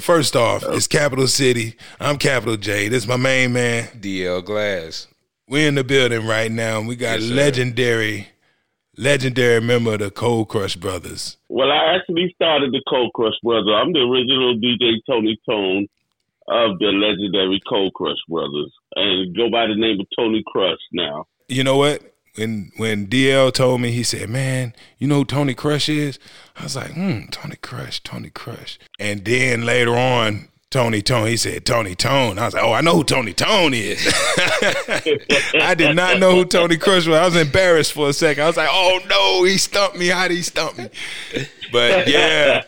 First off, oh. it's Capital City. I'm Capital J. This is my main man. DL Glass. We're in the building right now. We got Yes, legendary, legendary member of the Cold Crush Brothers. Well, I actually started the Cold Crush Brothers. I'm the original DJ Tony Tone of the legendary Cold Crush Brothers, and go by the name of Tony Crush now. You know what? When when DL told me, he said, "Man, you know who Tony Crush is?" I was like, "Hmm, Tony Crush, Tony Crush." And then later on, Tony Tone, he said, "Tony Tone." I was like, "Oh, I know who Tony Tone is." I did not know who Tony Crush was. I was embarrassed for a second. I was like, "Oh no, he stumped me. How did he stump me?" But yeah,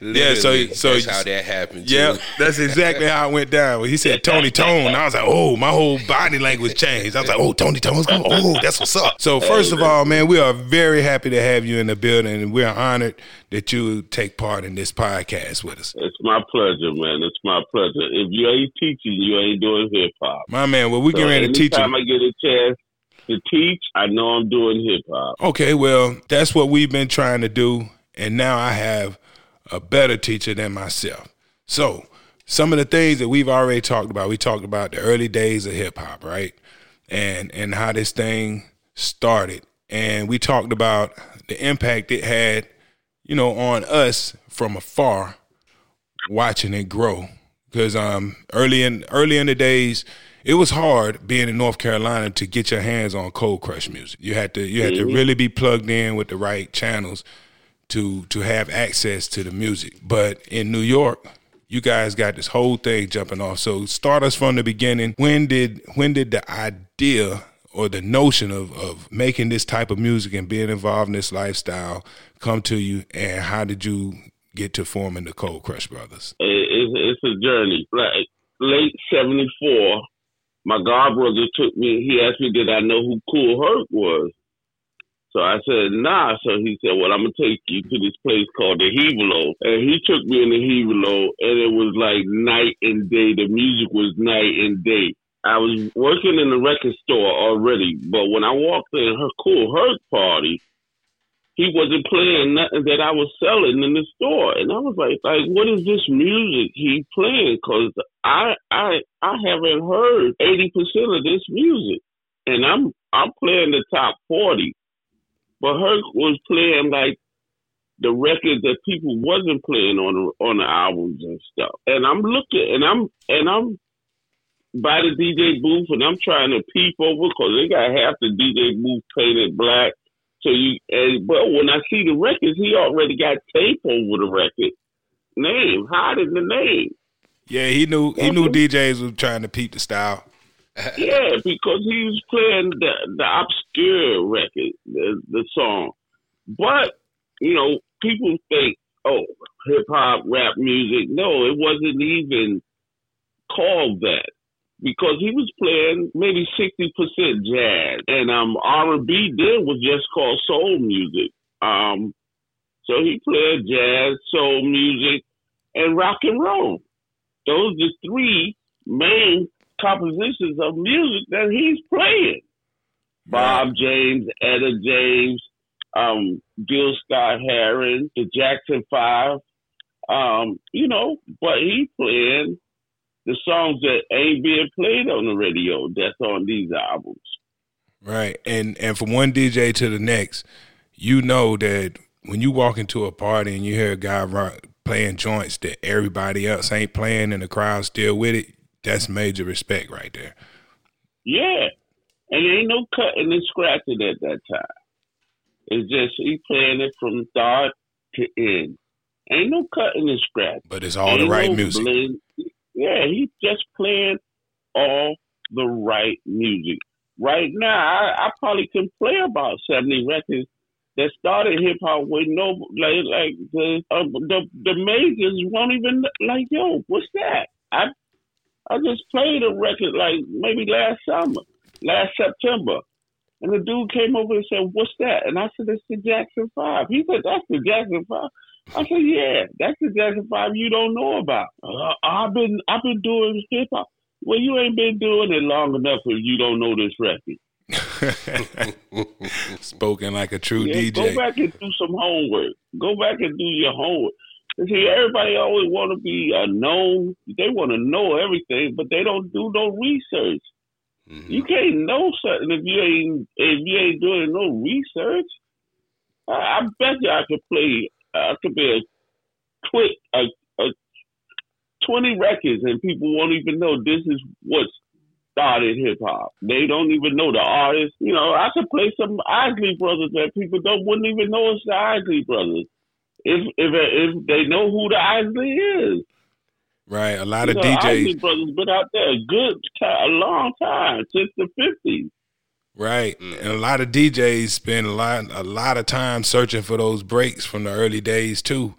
yeah. So so that's how that happened. yeah, that's exactly how it went down. When he said Tony Tone, I was like, oh, my whole body language changed. I was like, oh, Tony Tone's coming. Oh, that's what's up. So first of all, man, we are very happy to have you in the building, and we're honored that you take part in this podcast with us. It's my pleasure, man. It's my pleasure. If you ain't teaching, you ain't doing hip hop. My man, well, we So getting ready to teach anytime you. I get a chance to teach, I know I'm doing hip hop. Okay, well, that's what we've been trying to do, and now I have a better teacher than myself. So, some of the things that we've already talked about, we talked about the early days of hip hop, right? And and how this thing started. And we talked about the impact it had, you know, on us from afar watching it grow. Because um early in early in the days, it was hard being in North Carolina to get your hands on cold crush music. You had to you had to really be plugged in with the right channels to to have access to the music. But in New York, you guys got this whole thing jumping off. So start us from the beginning. When did when did the idea or the notion of of making this type of music and being involved in this lifestyle come to you and how did you get to forming the Cold Crush Brothers? It- It's, it's a journey. Like late '74, my god brother took me. He asked me, "Did I know who Kool Herc was?" So I said, "Nah." So he said, "Well, I'm gonna take you to this place called the Hevalo," and he took me in the Hevalo, and it was like night and day. The music was night and day. I was working in the record store already, but when I walked in her Kool Herc party, he wasn't playing nothing that I was selling in the store, and I was like, like, what is this music he playing? Because I, I, I haven't heard eighty percent of this music, and I'm, I'm playing the top forty, but Herc was playing like the records that people wasn't playing on the on the albums and stuff. And I'm looking, and I'm, and I'm by the DJ booth, and I'm trying to peep over because they got half the DJ booth painted black. So you, and, but when I see the records, he already got tape over the record name, hiding the name. Yeah, he knew he knew DJs was trying to peep the style. Yeah, because he was playing the the obscure record, the the song. But you know, people think, oh, hip hop, rap music. No, it wasn't even called that because he was playing maybe sixty percent jazz, and um R and B then was just called soul music. Um, so he played jazz, soul music, and rock and roll. Those are the three main compositions of music that he's playing. Bob James, Etta James, um, Gil Scott Heron, the Jackson Five. Um, you know, but he playing the songs that ain't being played on the radio. That's on these albums. Right. And and from one DJ to the next, you know that when you walk into a party and you hear a guy rock, playing joints that everybody else ain't playing and the crowd's still with it, that's major respect right there. Yeah. And there ain't no cutting and scratching at that time. It's just he playing it from start to end. Ain't no cutting and scratching. But it's all the right no music. blend. Yeah, he's just playing all the right music. Right now, I, I probably can play about seventy records that started hip hop with no like like the um, the the majors won't even like yo, what's that? I I just played a record like maybe last summer, last September. And the dude came over and said, What's that? And I said, It's the Jackson Five. He said, That's the Jackson Five. I said, Yeah, that's the Jackson Five you don't know about. Uh, I've been I've been doing hip hop. Well, you ain't been doing it long enough if you don't know this record. Spoken like a true Yeah, DJ. Go back and do some homework. Go back and do your homework. See, everybody always want to be uh, known. They want to know everything, but they don't do no research. Mm-hmm. You can't know something if you ain't if you ain't doing no research. I, I bet you I could play. I could be a quick a, a twenty records, and people won't even know this is what started hip hop. They don't even know the artist. You know, I could play some Isley Brothers that people don't wouldn't even know it's the Isley Brothers if if if they know who the Isley is. Right, a lot you of know, DJs. Isley Brothers been out there a good time, a long time since the fifties. Right, and a lot of DJs spend a lot a lot of time searching for those breaks from the early days too.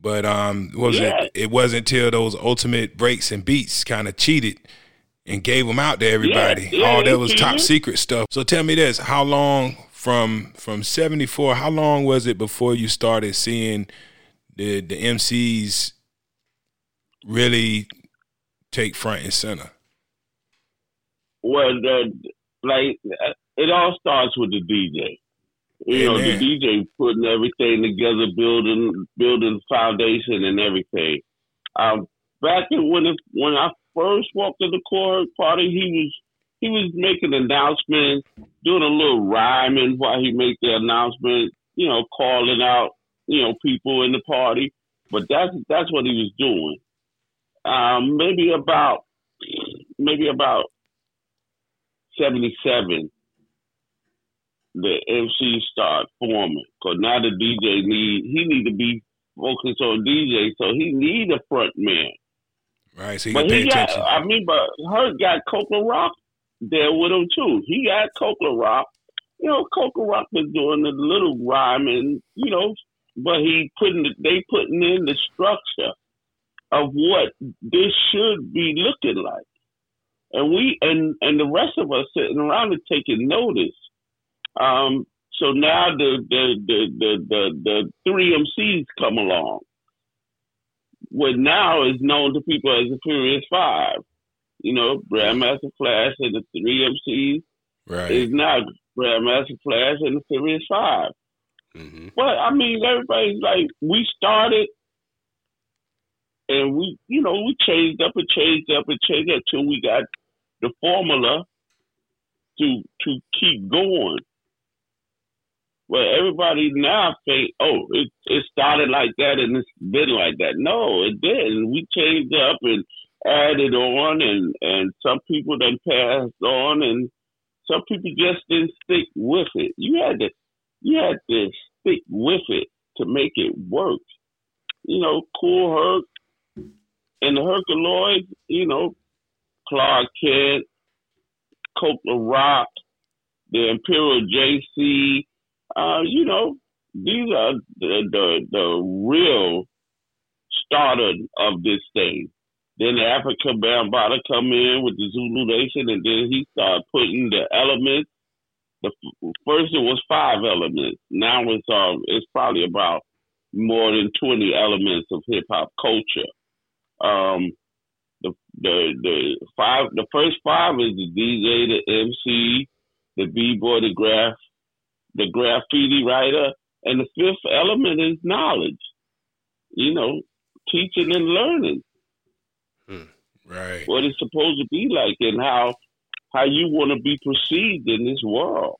But um, was yeah. it? It wasn't until those ultimate breaks and beats kind of cheated and gave them out to everybody. Yeah, yeah, All that was top secret stuff. So tell me this: How long from from seventy four? How long was it before you started seeing the the MCs really take front and center? Well, the, like it all starts with the DJ. You Amen. know, the DJ putting everything together, building building foundation and everything. Um, back when it, when I first walked to the court party, he was he was making announcements, doing a little rhyming while he made the announcement, you know, calling out, you know, people in the party. But that's that's what he was doing. Um, maybe about maybe about seventy seven, the MC start forming. Cause now the DJ need he need to be focused on DJ, so he need a front man. Right, so but he got, attention. I mean, but Herc got Coke La Rock there with him too. He got Coke La Rock. You know, Coke La Rock was doing a little rhyming, you know, but he putting the, they putting in the structure of what this should be looking like. And we and and the rest of us sitting around and taking notice. Um, so now the the the the the, the three MCs come along what now is known to people as the Furious Five. You know, Grandmaster Flash and the three MCs right. is now Grandmaster Flash and the Furious 5 mm-hmm. But I mean, everybody's like, we started and we, you know, we changed up and changed up and changed up till we got the formula to to keep going. Well, everybody now think, oh, it, it started like that and it's been like that. No, it didn't. We changed up and added on, and and some people then passed on, and some people just didn't stick with it. You had to you had to stick with it to make it work. You know, Kool Herc and the Herculoids. You know, Clark Kent, Coke Rock, the Imperial JC uh, you know, these are the, the, the real starter of this thing. Then the Afrika Bambaataa come in with the Zulu Nation, and then he started putting the elements. The first it was five elements. Now it's um it's probably about more than twenty elements of hip hop culture. Um, the the the five the first five is the DJ, the MC, the b boy, the graph, the graffiti writer, and the fifth element is knowledge. You know, teaching and learning. Hmm. Right. What it's supposed to be like and how how you want to be perceived in this world.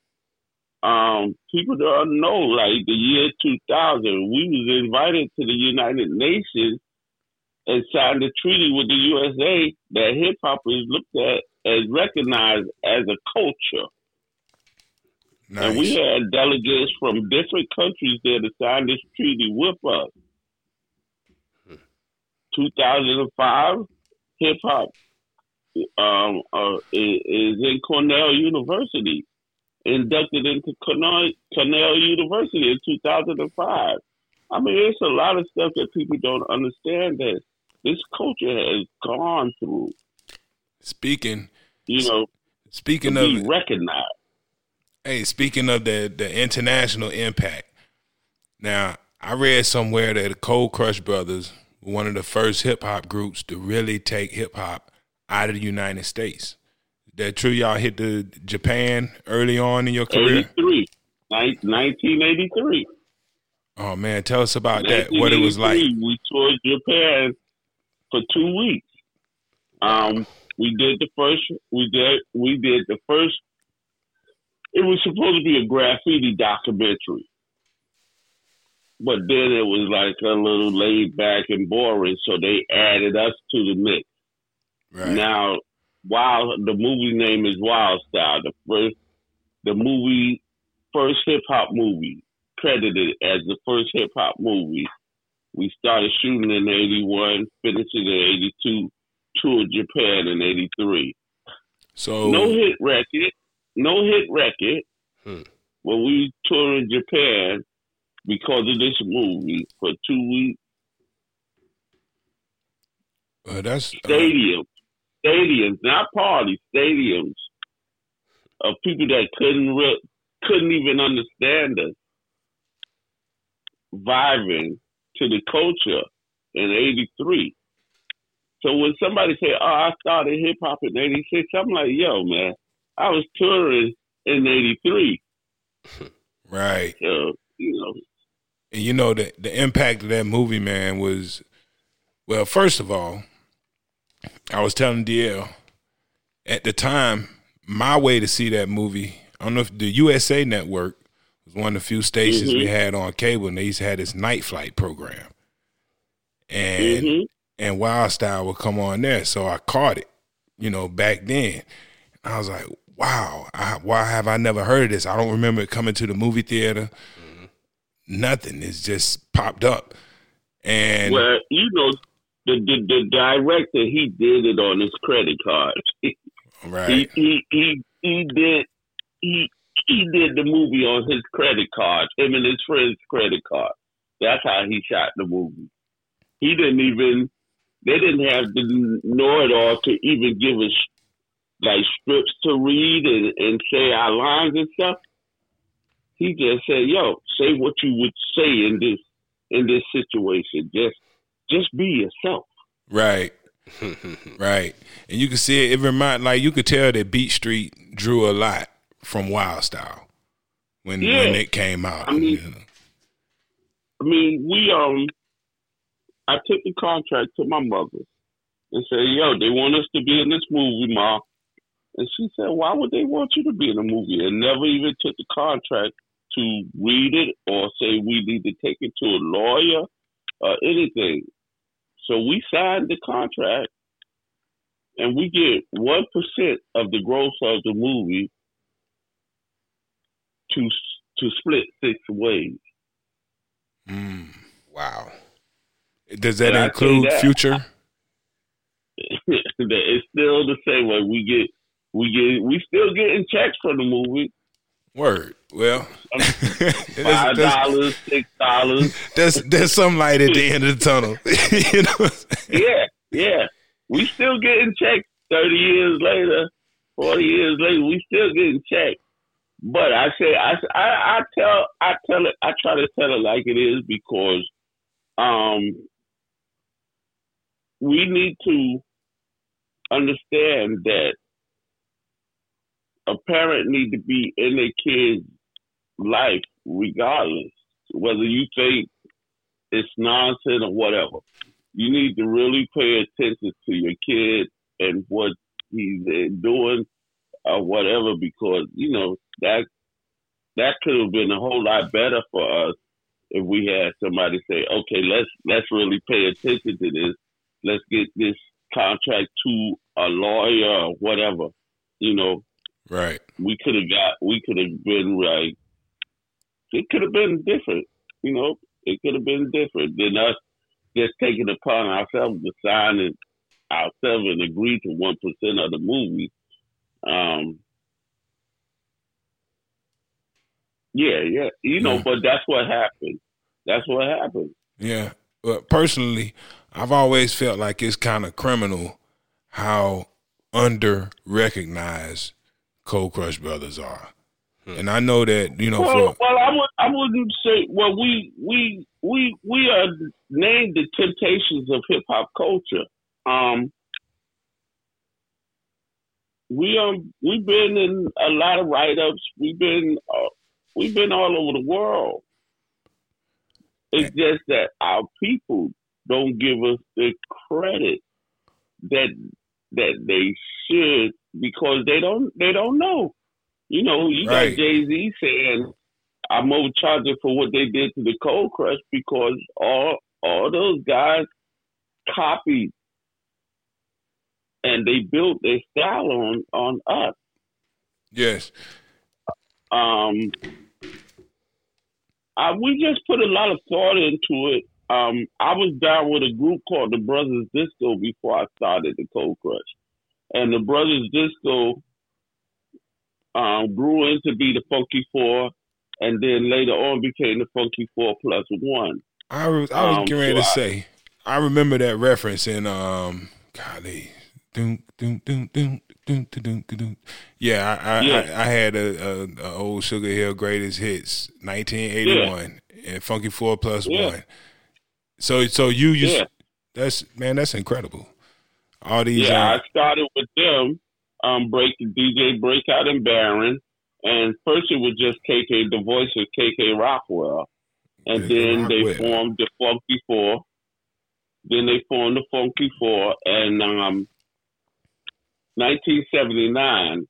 Um, people don't know, like the year 2000, we was invited to the United Nations and signed a treaty with the USA that hip hop is looked at as recognized as a culture. Nice. And we had delegates from different countries there to sign this treaty with us. 2005, hip hop um, uh, is in Cornell University, inducted into Cornell, Cornell University in 2005. I mean, it's a lot of stuff that people don't understand that this culture has gone through. Speaking, you know, speaking of recognized. Hey, speaking of the the international impact, now I read somewhere that the Cold Crush Brothers one of the first hip hop groups to really take hip hop out of the United States. Is that true? Y'all hit the Japan early on in your career. 83, 1983. Oh man, tell us about that. What it was like. We toured Japan for two weeks. Um, we did the first. We did. We did the first. It was supposed to be a graffiti documentary, but then it was like a little laid back and boring. So they added us to the mix. Right. Now, Wild, the movie name is Wild Style. The first, the movie, first hip hop movie, credited as the first hip hop movie. We started shooting in '81, finishing in '82, toured Japan in '83. so No hit record, no hit record. Hmm. When we toured Japan because of this movie for two weeks, uh, that's uh, stadiums, stadiums, not parties, stadiums of people that couldn't re- couldn't even understand us, vibing to the culture in '83. So when somebody say, "Oh, I started hip hop in '86," I'm like, "Yo, man, I was touring in '83." right. So you know, And you know the the impact of that movie, man, was well. First of all, I was telling DL at the time my way to see that movie. I don't know if the USA Network was one of the few stations we Mhm. had on cable, and they used to have this night flight program, and Mhm. and Wild Style would come on there, so I caught it. You know, back then, I was like, "Wow, I, why have I never heard of this? I don't remember it coming to the movie theater." Nothing. It's just popped up, and well, you know, the, the the director he did it on his credit card. right, He he he he did he he did the movie on his credit card, him and his friend's credit card. That's how he shot the movie. He didn't even they didn't have the know it all to even give us like scripts to read and, and say our lines and stuff. He just said, "Yo, say what you would say in this in this situation. Just just be yourself." right, right. And you can see it. It remind like you could tell that Beat Street drew a lot from Wild Style when Yeah. when it came out. I mean- you know. I mean, we um, I took the contract to my mother and said, "Yo, they want us to be in this movie, ma." And she said, "Why would they want you to be in a movie?" And never even took the contract to read it or say we need to take it to a lawyer or anything. So we signed the contract, and we get one percent of the gross of the movie to to split six ways. Mm. wow. Does that And I tell you include that, Future? it's still the same way. We get we get we still getting checks for the movie. Word. Well, Five dollars, six dollars. there's there's some light at the end of the tunnel. you know. What I'm saying? Yeah, yeah. We still getting checks thirty years later, forty years later. We still getting checks. But I say I, I I tell I tell it I try to tell it like it is because um we need to understand that a parent need to be in their kid's life regardless whether you think it's nonsense or whatever you need to really pay attention to your kid and what he's doing or whatever because you know that that could have been a whole lot better for us if we had somebody say, okay, let's let's really pay attention to this. Let's get this contract to a lawyer or whatever. You know, Right. we could have got we could have been like it could have been different, you know, it could have been different than us just taking upon ourselves to sign it ourselves and agree to one percent of the movie. Um Yeah, yeah. You know, Yeah. but that's what happened. That's what happened. Yeah. But personally, I've always felt like it's kind of criminal how under recognized Cold Crush Brothers are. And I know that, you know, Well, for well, I would, I wouldn't say. Well, we, we, we, we are named the Temptations of hip hop culture. Um, we um, we've been in a lot of write ups. We've been, uh, we've been all over the world. It's just that our people don't give us the credit that that they should because they don't they don't know. You know, you Right. got Jay Z saying I'm overcharging for what they did to the Cold Crush because all all those guys copied and they built their style on on us. Yes. Um, I, we just put a lot of thought into it. Um, I was down with a group called the Brothers Disco before I started the Cold Crush, and the Brothers Disco um, grew into be the Funky Four, and then later on became the Funky Four Plus One. I was I was Um, getting ready to I- say. I remember that reference in um golly. Doom, doom, doom, doom. Yeah, I I, Yeah. I, I had a, a, a old Sugar Hill greatest hits, nineteen eighty one, and Funky Four Plus Yeah. One. So so you you Yeah. that's man that's incredible. All these Yeah, uh, I started with them, um, break DJ Breakout and Baron, and first it was just KK, the voice of KK Rockwell, and then they formed the Funky Four. Then they formed the Funky Four, and um, 1979,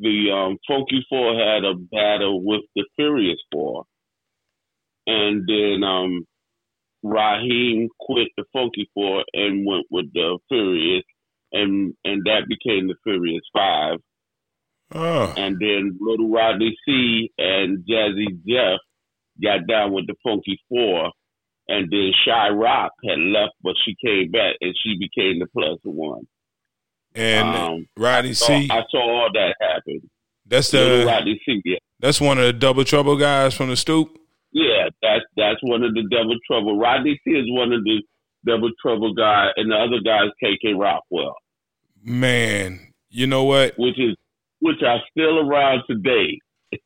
the um, Funky Four had a battle with the Furious Four, and then um, Raheem quit the Funky Four and went with the Furious, and and that became the Furious Five. oh And then Little Rodney C and Jazzy Jeff got down with the Funky Four, and then Sha-Rock had left, but she came back and she became the Plus One. and um, Rodney So C. I saw all that happen. That's Little the Rodney C, yeah. that's one of the double trouble guys from the stoop. Yeah, that's that's one of the Double Trouble. Rodney C is one of the Double Trouble guys, and the other guy is KK Rockwell. Man, you know what? which is which are still around today.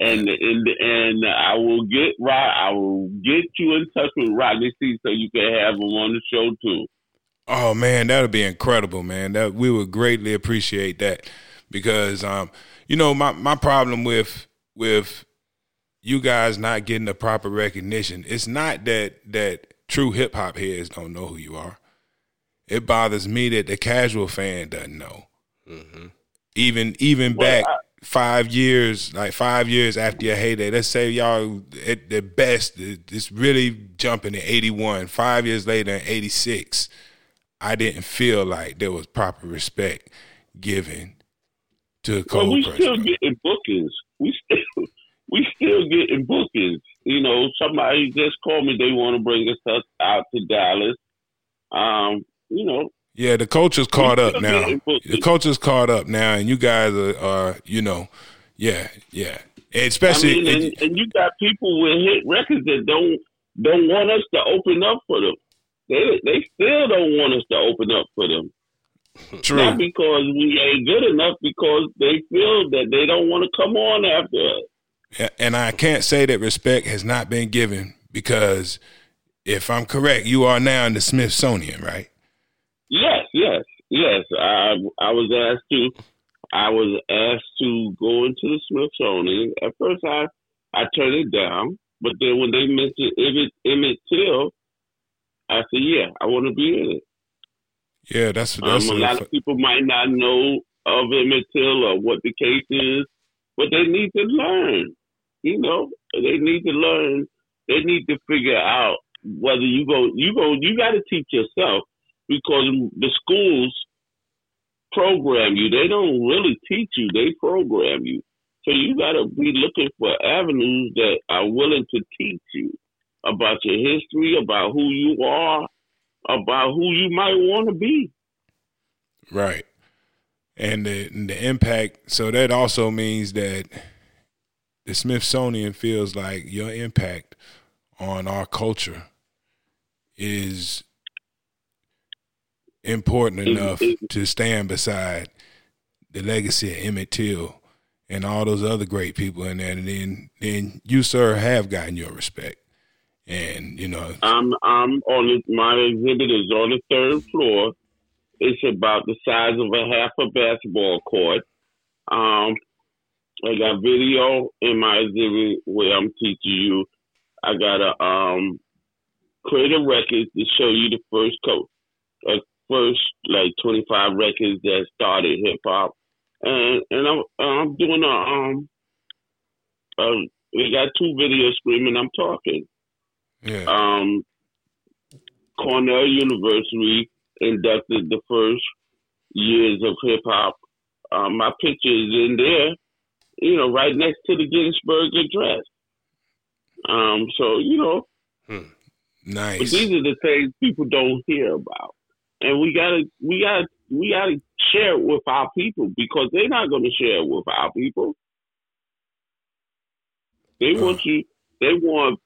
and and and I will get Rod, I will get you in touch with Rodney C so you can have him on the show too. Oh man, that would be incredible, man. That we would greatly appreciate that because um, you know, my my problem with with you guys not getting the proper recognition, it's not that that true hip hop heads don't know who you are. It bothers me that the casual fan doesn't know. Mm-hmm. Even even Well, back I- five years, like five years after your heyday, let's say y'all at the best, it- it's really jumping in eighty one. Five years later, in eighty six, I didn't feel like there was proper respect given to But Cold we still getting bookings. We still we still getting bookings. You know, somebody just called me. They want to bring us up- out to Dallas. Um, you know, Yeah, the culture's caught up now. The culture's caught up now, and you guys are, are you know, yeah, yeah. And I especially, mean, and, and you got people with hit records that don't don't want us to open up for them. They they still don't want us to open up for them. true. Not because we ain't good enough, because they feel that they don't want to come on after us. And I can't say that respect has not been given because if I'm correct, you are now in the Smithsonian, right? Yes, yes, yes. I I was asked to I was asked to go into the Smithsonian. At first, I I turned it down, but then when they mentioned Emmett Emmett Till, I said, "Yeah, I want to be in it." Yeah, that's Um, that's a lot of people might not know of Emmett Till or what the case is, but they need to learn. You know, they need to learn. They need to figure out whether you go, you go, you got to teach yourself because the schools program you. They don't really teach you; they program you. So you got to be looking for avenues that are willing to teach you about your history, about who you are, about who you might want to be. right. And the and the impact. So that also means that the Smithsonian feels like your impact on our culture is important enough to stand beside the legacy of Emmett Till and all those other great people in there. And then, then you, sir, have gotten your respect. And you know, I'm I'm on the, my exhibit is on the third floor. It's about the size of a half a basketball court. Um, I got video in my exhibit where I'm teaching you I got a um creative a record to show you the first co uh, first like twenty five records that started hip hop, and and I'm I'm doing a um uh, we got two videos screaming I'm talking. Yeah. Um, Cornell University inducted the first years of hip hop. Um, my picture is in there, you know, right next to the Gettysburg Address. Um, so you know, but nice. But these are the things people don't hear about, and we gotta, we gotta, we gotta share it with our people because they're not going to share it with our people. They Uh. want you. They want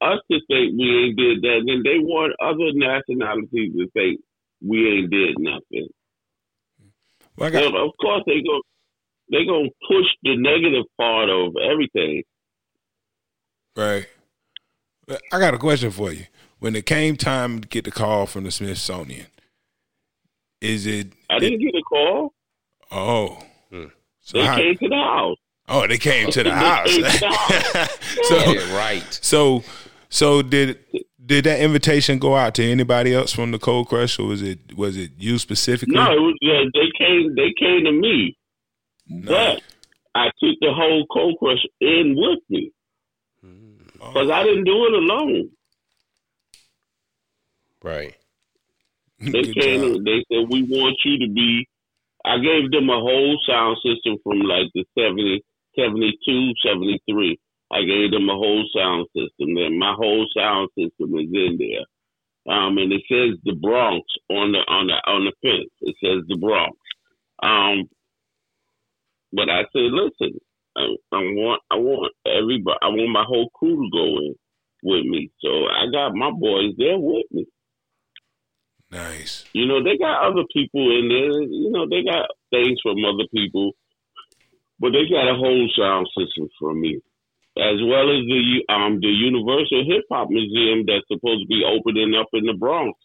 us to think we ain't did that, and then they want other nationalities to think we ain't did nothing. Well, got, of course, they go. They gonna push the negative part of everything. Right. I got a question for you. When it came time to get the call from the Smithsonian, is it? I didn't get a call. Oh. Hmm. So They how, came to the house. oh, they came to the house. to the house. so, Get it right. so, so did did that invitation go out to anybody else from the Cold Crush, or was it was it you specifically? No, it was, uh, they came. They came to me, No. but I took the whole Cold Crush in with me because I didn't do it alone. Right. They came. They said we want you to be. I gave them a whole sound system from like the 70, 72, 73. I gave them a whole sound system. And my whole sound system is in there. Um, and it says the Bronx on the on the on the fence. It says the Bronx. Um, but I said, listen, I, I want I want everybody. I want my whole crew to go in with me. So I got my boys there with me. Nice. You know, they got other people in there. You know, they got things from other people, but they got a whole sound system from me, as well as the um the Universal Hip Hop Museum that's supposed to be opening up in the Bronx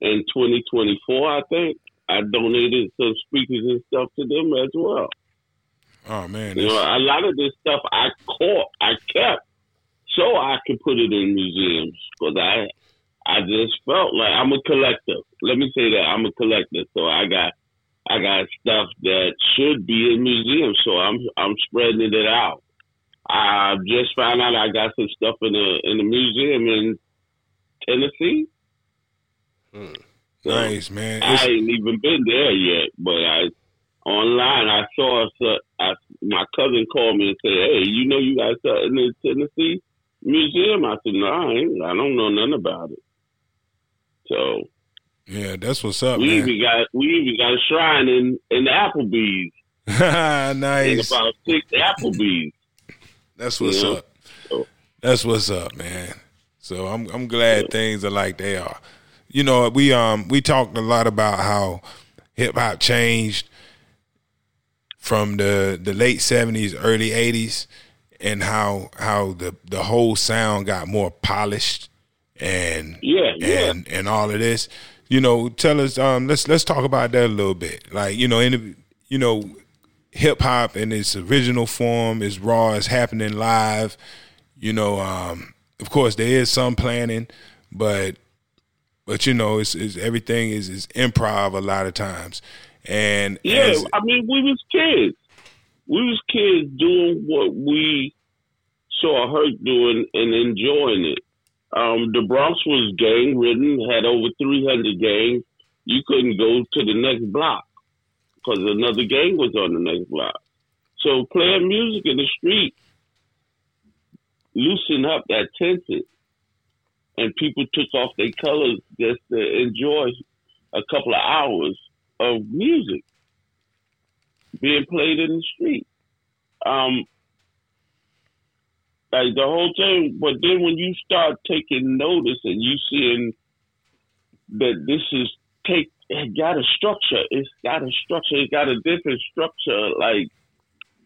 in 2024. I think I donated some speakers and stuff to them as well. Oh man. You know, a lot of this stuff I caught, I kept, so I could put it in museums because I, I just felt like I'm a collector. Let me say that I'm a collector, so I got, I got stuff that should be in museums, so I'm, I'm spreading it out. I just found out I got some stuff in the in the museum in Tennessee. Hmm. So nice, man. I It's- ain't even been there yet, but I online I saw I, my cousin called me and said, "Hey, you know you got something in the Tennessee museum?" I said, "No, I, ain't, I don't know nothing about it." So yeah, that's what's up, we man. even got we even got a shrine in in Applebee's. In nice. about six Applebee's. That's what's Yeah. up. So- That's what's up, man. So I'm I'm glad things are like they are. You know, we um we talked a lot about how hip hop changed from the the late seventies, early eighties, and how how the the whole sound got more polished and Yeah, yeah. and and all of this. You know, tell us. Um, let's let's talk about that a little bit. Like you know, in the, you know, hip hop in its original form is raw, is happening live. You know, um, of course there is some planning, but but you know, it's, it's everything is is improv a lot of times. And Yeah, as- I mean, we was kids. We was kids doing what we saw Herc doing and enjoying it. Um, the Bronx was gang ridden, had over 300 gangs. You couldn't go to the next block because another gang was on the next block. So playing music in the street loosened up that tension. And people took off their colors just to enjoy a couple of hours of music being played in the street. Um, like the whole thing, but then when you start taking notice and you seeing that this is take it got a structure, it's got a structure, it's got a different structure. Like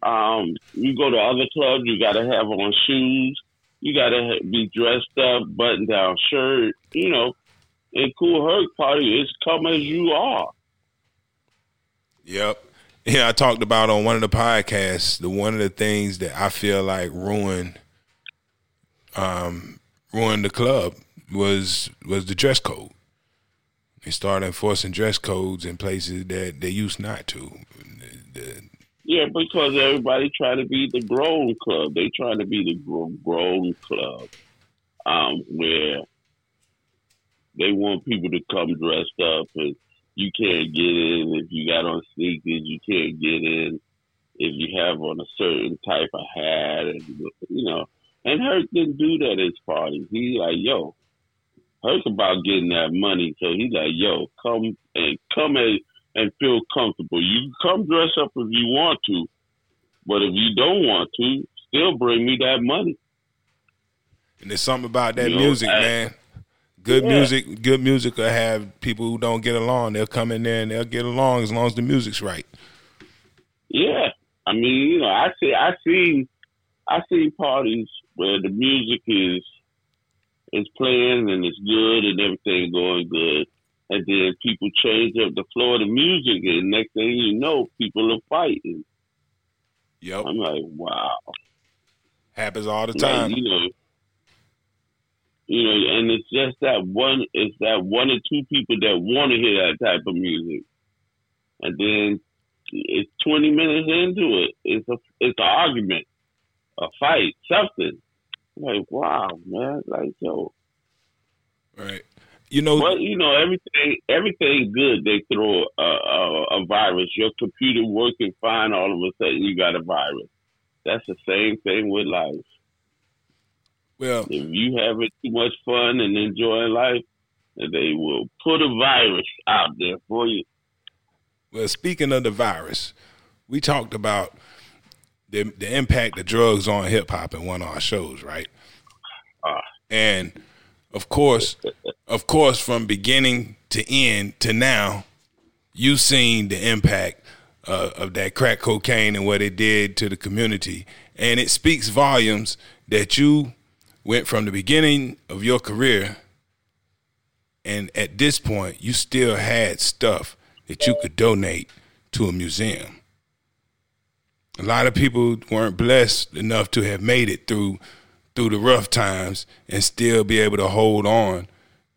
um, you go to other clubs, you got to have on shoes, you got to be dressed up, button down shirt, you know. And Kool Herc Party is come as you are. Yep. Yeah, I talked about on one of the podcasts the one of the things that I feel like ruined um, ruined the club was was the dress code. They started enforcing dress codes in places that they used not to. The- Yeah, because everybody trying to be the grown club. They trying to be the grown club, um, where they want people to come dressed up, and you can't get in if you got on sneakers. You can't get in if you have on a certain type of hat, and you know. And Herc didn't do that at his party. He like, yo, Herc's about getting that money, so he's like, yo, come and come and and feel comfortable. You can come dress up if you want to, but if you don't want to, still bring me that money. And there's something about that You know, music, I- man. Good Yeah. music, good music will have people who don't get along. They'll come in there and they'll get along as long as the music's right. Yeah, I mean, you know, I see, I see, I see parties where the music is is playing and it's good and everything going good, and then people change up the flow of the music, and next thing you know, people are fighting. Yep, I'm like, wow. happens all the Like, time. you know, you know, and it's just that one. It's that one or two people that want to hear that type of music, and then it's twenty minutes into it. It's a it's an argument, a fight, something. Like wow, man, like yo, Right. You know, but you know everything everything good. They throw a, a, a virus. Your computer working fine. All of a sudden, you got a virus. That's the same thing with life. Well, if you having too much fun and enjoying life, they will put a virus out there for you. well. Speaking of the virus, we talked about the the impact of drugs on hip hop in one of our shows, right? Ah. And of course, of course, from beginning to end to now, you've seen the impact uh, of that crack cocaine and what it did to the community, and it speaks volumes that you went from the beginning of your career, and at this point, you still had stuff that you could donate to a museum. A lot of people weren't blessed enough to have made it through through the rough times and still be able to hold on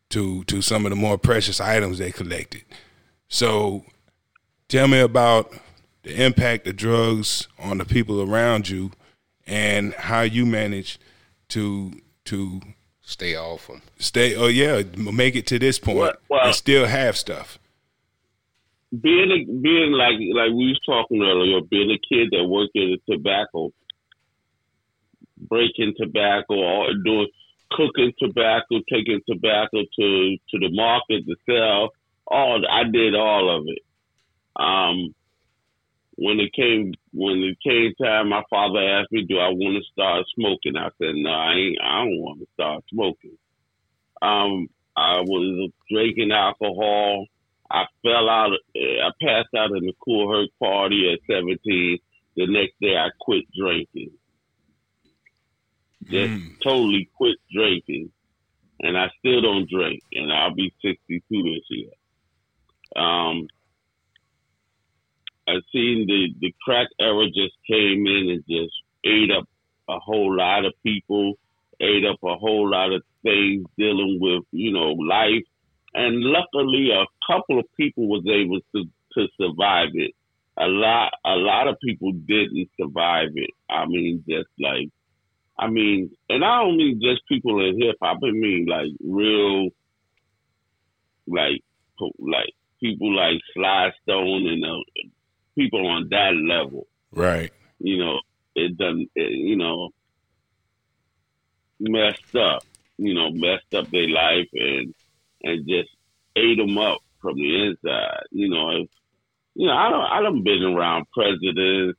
to to some of the more precious items they collected. So tell me about the impact of drugs on the people around you and how you managed to to Stay off them. stay oh yeah make it to this point Well- well- and still have stuff Being a, being like like we was talking earlier, being a kid that worked in the tobacco, breaking tobacco, or doing cooking tobacco, taking tobacco to to the market to sell. All I did all of it. Um, when it came when it came time, my father asked me, "Do I want to start smoking?" I said, "No, I ain't. I don't want to start smoking." Um, I was drinking alcohol. I fell out. I passed out in the Kool Herc party at 17. The next day, I quit drinking. Just Mm. totally quit drinking, and I still don't drink. And I'll be 62 this year. Um, I seen the the crack era just came in and just ate up a whole lot of people, ate up a whole lot of things dealing with you know life. And luckily a couple of people was able to to survive it. A lot a lot of people didn't survive it. I mean just like i mean and i don't mean just people in hip hop i mean like real like like people like Sly Stone and uh, people on that level right you know, it done, it, you know, messed up, you know, messed up their life and and just ate them up from the inside. You know, if, you know, I don't, I done been around presidents.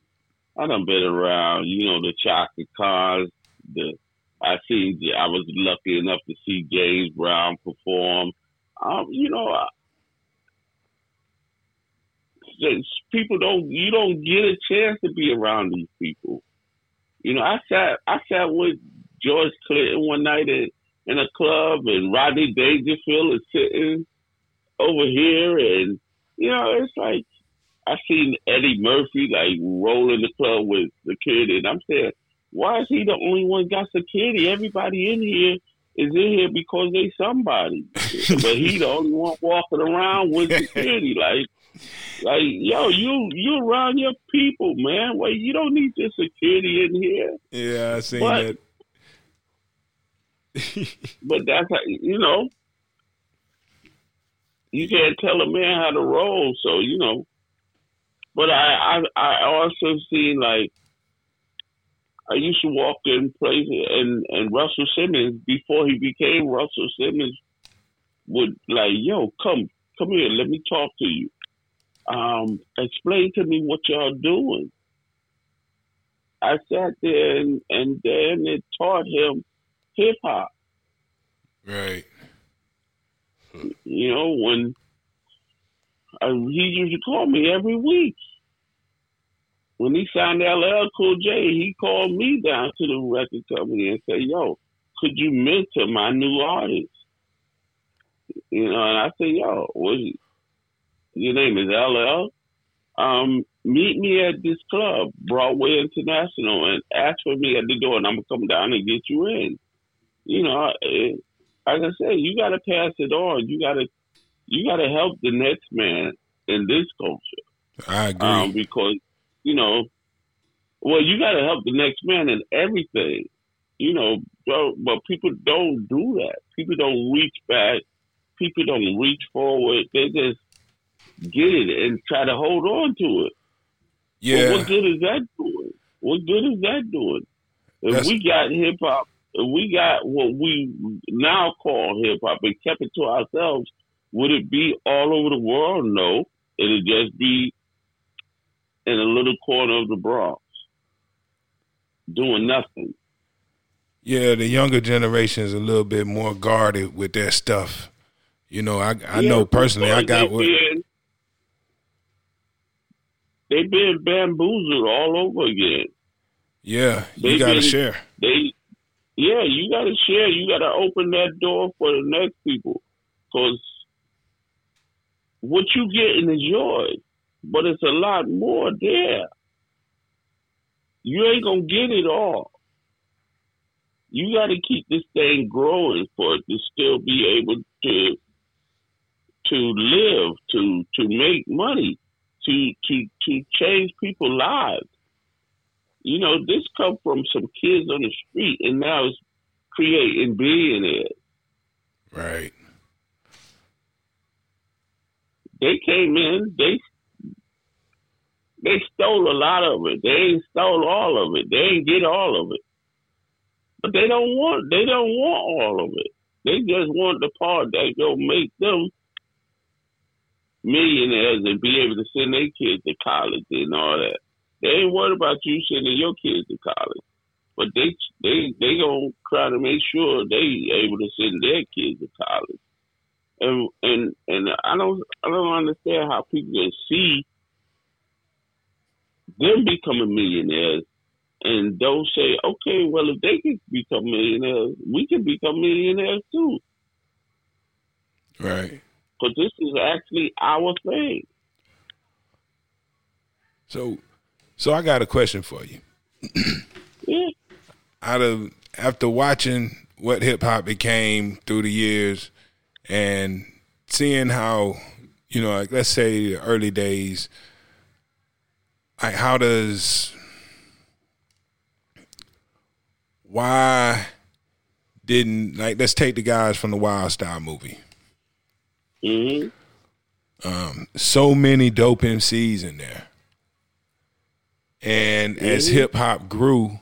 I done been around, you know, the Chaka Khans. The I seen, I was lucky enough to see James Brown perform. Um, you know, I, just- people don't you don't get a chance to be around these people. You know, I sat I sat with George Clinton one night in, in a club and Rodney Dangerfield is sitting over here and you know, it's like I seen Eddie Murphy like rolling the club with the kid and I'm saying why is he the only one got security? Everybody in here is in here because they somebody, but he the only one walking around with security. Like, like yo, you you around your people, man. Well, you don't need your security in here. Yeah, I seen But- that. But that's how, you know, you can't tell a man how to roll. So you know, but I I, I also seen like I used to walk in places and and Russell Simmons before he became Russell Simmons would like, yo, come come here, let me talk to you. Um, explain to me what y'all doing. I sat there and, and then it taught him hip hop. Right. You know, when uh, he used to call me every week. When he signed LL Cool J, he called me down to the record company and said, "Yo, could you mentor my new artist?" You know, and I said, "Yo, what? Your name is LL? Um, meet me at this club, Broadway International, and ask for me at the door, and I'm gonna come down and get you in." You know, eh, like I said, you got to pass it on. You got to you got to help the next man in this culture I agree. um, because you know, well, you got to help the next man in everything, you know. But, but people don't do that. People don't reach back. People don't reach forward. They just get it and try to hold on to it. yeah. Well, what good is that doing? What good is that doing? If That's- we got hip hop, if we got what we now call hip hop and kept it to ourselves, would it be all over the world? No. It'd just be in a little corner of the Bronx doing nothing. Yeah, the younger generation is a little bit more guarded with their stuff. You know, I I Yeah, know personally, I got what. Been, they been bamboozled all over again. Yeah, you got to share. they yeah you got to share. You got to open that door for the next people. Because what you getting is yours but it's a lot more there. You ain't gonna get it all. You got to keep this thing growing for it to still be able to to live to to make money to to to change people's lives you know, this come from some kids on the street, and now it's creating billionaires. Right. They came in, they they stole a lot of it. They ain't stole all of it. They ain't get all of it. But they don't want they don't want all of it. They just want the part that will make them millionaires and be able to send their kids to college and all that. They ain't worried about you sending your kids to college. But they they they gonna try to make sure they able to send their kids to college. And and and I don't I don't understand how people can see them becoming millionaires and don't say, okay, well if they can become millionaires, we can become millionaires too. Right. Because this is actually our thing. So, so I got a question for you. Yeah. Out of after watching what hip hop became through the years, and seeing how you know, like let's say the early days, like how does why didn't like let's take the guys from the Wild Style movie. Hmm so many dope MCs in there. And as Mhm. hip hop grew,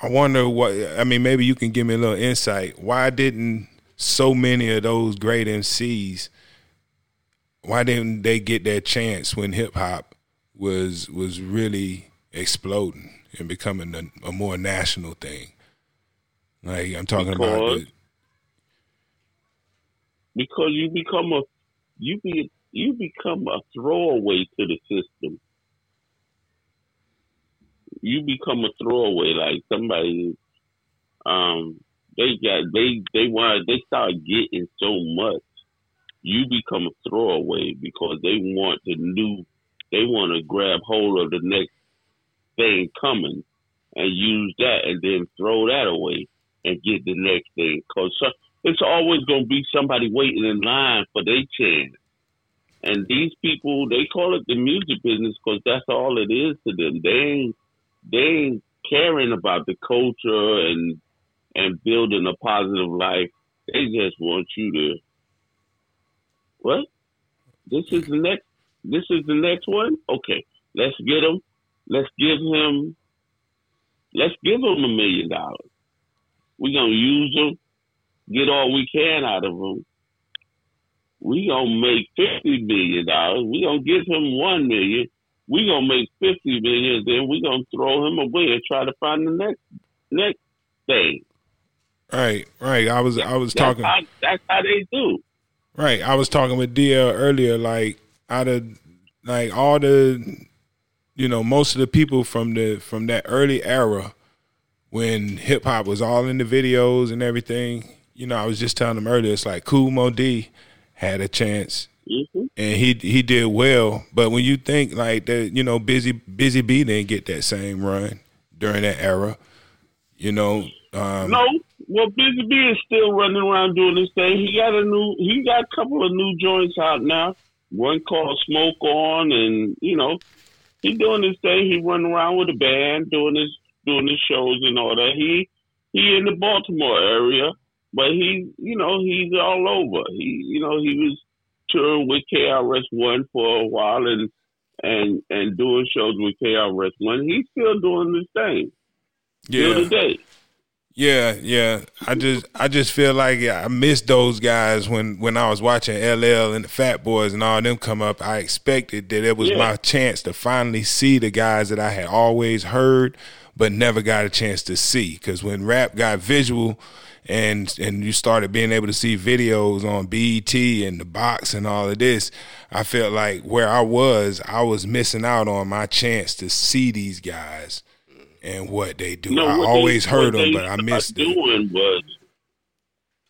I wonder what I mean, maybe you can give me a little insight. Why didn't so many of those great MCs why didn't they get their chance when hip hop was was really exploding and becoming a, a more national thing? Like I'm talking about Because- the, because you become a you be you become a throwaway to the system. You become a throwaway, like somebody. Um, they got they they want they start getting so much. You become a throwaway because they want the new. They want to grab hold of the next thing coming, and use that and then throw that away and get the next thing. Cause it's always going to be somebody waiting in line for their chance. And these people, they call it the music business because that's all it is to them. They ain't, they ain't caring about the culture and and building a positive life. They just want you to what? This is the next. This is the next one. Okay, let's get him. Let's give him. Let's give him a million dollars. We're gonna use him, get all we can out of him. We gonna make fifty million dollars. We gonna give him one million. We gonna make fifty million. Then we gonna throw him away and try to find the next next thing. Right, right. I was I was That's talking. how, that's how they do. Right. I was talking with DL earlier, like out of like all the you know, most of the people from the from that early era when hip hop was all in the videos and everything, you know, I was just telling them earlier, it's like Kool Moe Dee had a chance hmm and he he did well. But when you think like that, you know, Busy Busy Bee didn't get that same run during that era. You know, um, No, well, Busy Bee is still running around doing his thing. He got a new, he got a couple of new joints out now. One called Smoke On, and you know, he doing his thing. He running around with a band, doing his doing his shows and all that. He he in the Baltimore area, but he, you know, he's all over. He, you know, he was touring with KRS One for a while and and and doing shows with KRS One. He's still doing his thing. Still yeah, today. yeah, yeah. I just I just feel like I missed those guys when when I was watching LL and the Fat Boys and all them come up. I expected that it was Yeah. my chance to finally see the guys that I had always heard but never got a chance to see. Because when rap got visual. And and you started being able to see videos on BET and the box and all of this, I felt like where I was, I was missing out on my chance to see these guys and what they do. No, I always they, heard them, but I missed it. Doing was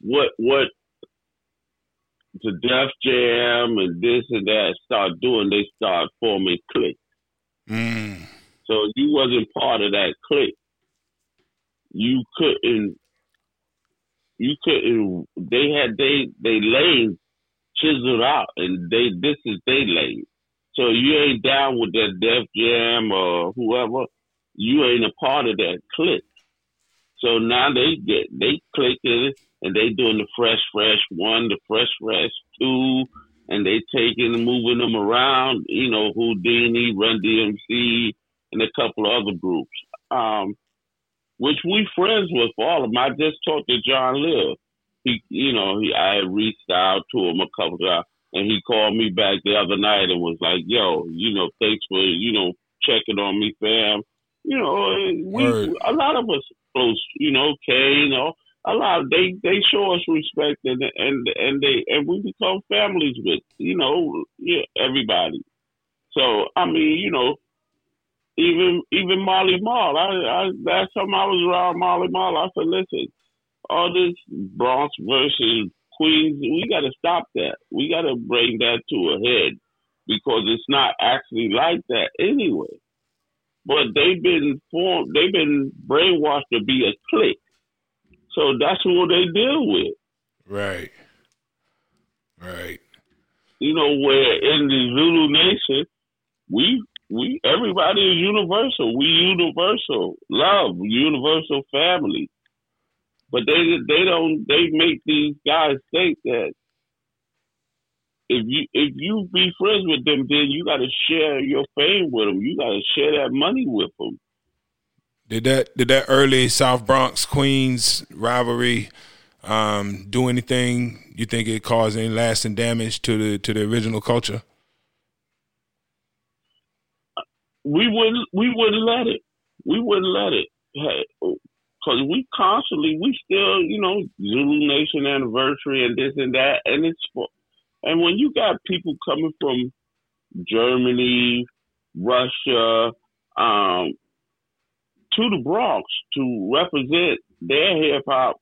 what what the Def Jam and this and that start doing. They start forming cliques. Mm, So you wasn't part of that clique. You couldn't. You couldn't. They had they they lane chiseled out, and they this is they lane. So you ain't down with that Def Jam or whoever. You ain't a part of that clique. So now they get they clicking and they doing the Fresh Fest one, the Fresh Fest two, and they taking and moving them around. You know, Whodini, Run DMC, and a couple of other groups. Um, which we friends with all of them. I just talked to John Lill. He, you know, he I reached out to him a couple of times, and he called me back the other night and was like, "Yo, you know, thanks for you know checking on me, fam. You know, we Word. a lot of us close. You know, Kay, you know." A lot of, they they show us respect and and and they and we become families with you know yeah everybody. So I mean you know even even Marley Marl. I, I last time I was around Marley Marl, I said, listen, all this Bronx versus Queens, we got to stop that. We got to bring that to a head because it's not actually like that anyway. But they've been formed, they've been brainwashed to be a clique. So that's what they deal with. right, right. You know, where in the Zulu Nation, we we everybody is universal. We universal love, universal family. But they they don't they make these guys think that if you if you be friends with them, then you got to share your fame with them. You got to share that money with them. Did that did that early South Bronx Queens rivalry um, do anything? You think it caused any lasting damage to the to the original culture? We wouldn't we wouldn't let it. We wouldn't let it. Because we constantly we still you know Zulu Nation anniversary and this and that and it's and when you got people coming from Germany, Russia, um, to the Bronx to represent their hip hop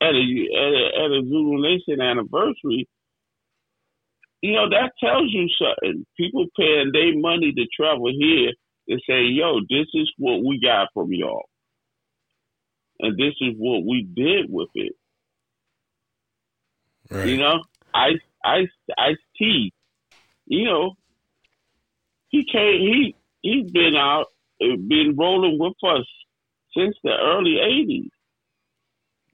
at a, at a at a Zulu Nation anniversary, you know, that tells you something. People paying their money to travel here to say, yo, this is what we got from y'all. And this is what we did with it. Right. You know, Ice Ice Ice T. You know, he came. He he's been out, uh, been rolling with us since the early '80s.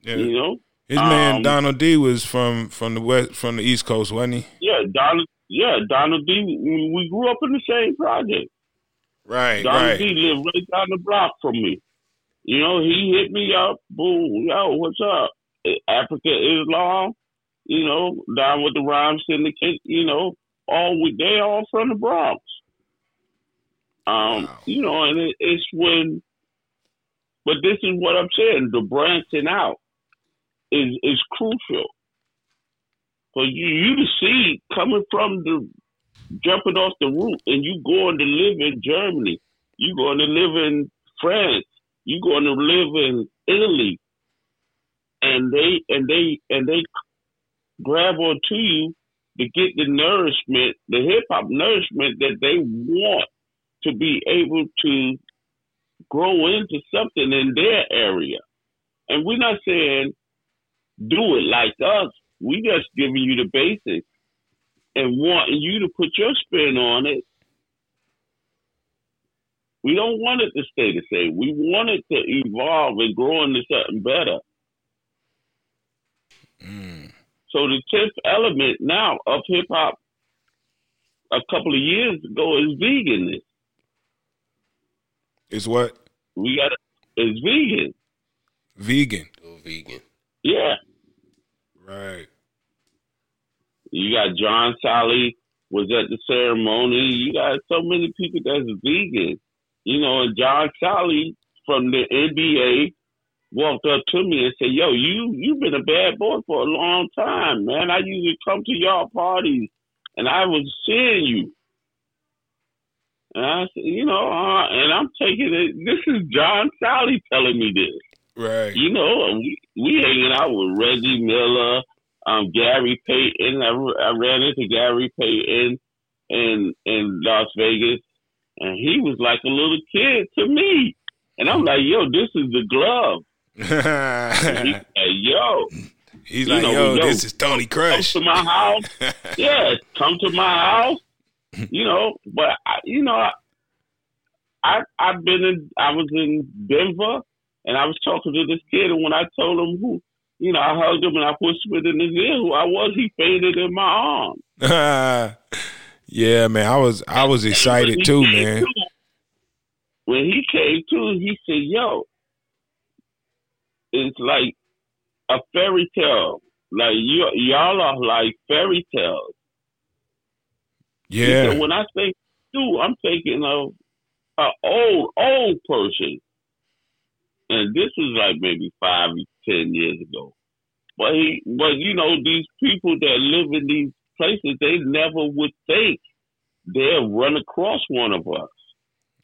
yeah. You know, His man um, Donald D was from from the west from the East Coast, wasn't he? yeah, Donald. Yeah, Donald D. We we grew up in the same project. Right, Donald right. D lived right down the block from me. You know, he hit me up. Boom, yo, what's up? Afrika Islam. You know, down with the Rhyme Syndicate. You know, all we they all from the Bronx. Um, Wow. you know, and it, it's when, but this is what I'm saying. The branching out is is crucial. For you, you to see coming from the jumping off the roof and you going to live in Germany, you going to live in France, you going to live in Italy, and they and they and they grab onto you to get the nourishment, the hip hop nourishment that they want to be able to grow into something in their area. And we're not saying do it like us. We just giving you the basics and wanting you to put your spin on it. We don't want it to stay the same. We want it to evolve and grow into something better. Mm. So the tenth element now of hip hop a couple of years ago is veganism. Is what We got it's vegan. vegan. Go vegan. Yeah. Right. You got John Salley was at the ceremony. You got so many people that's vegan. You know, and John Salley from the NBA walked up to me and said, Yo, you you've been a bad boy for a long time, man. I usually come to y'all parties and I was seeing you. And I said, you know, uh, and I'm taking it. This is John Salley telling me this. Right. You know, we we hanging out with Reggie Miller, um, Gary Payton. I, I ran into Gary Payton in in Las Vegas, and he was like a little kid to me. And I'm like, yo, this is the glove. And he said, yo, He's like, know, yo, yo, this is Tony come to my house. yeah, come to my house. You know, but I, you know, I, I I've been in. I was in Denver, and I was talking to this kid, and when I told him who, you know, I hugged him and I whispered in his ear who I was. He fainted in my arms. yeah, man. I was I was excited too, man. to- when he came to, he said, "Yo, it's like a fairy tale. Like you, y'all are like fairy tales." Yeah. said, when I say Stu, I'm thinking of an old, old person. And this was like maybe five, ten years ago. But he, but you know, these people that live in these places, they never would think they'll run across one of us.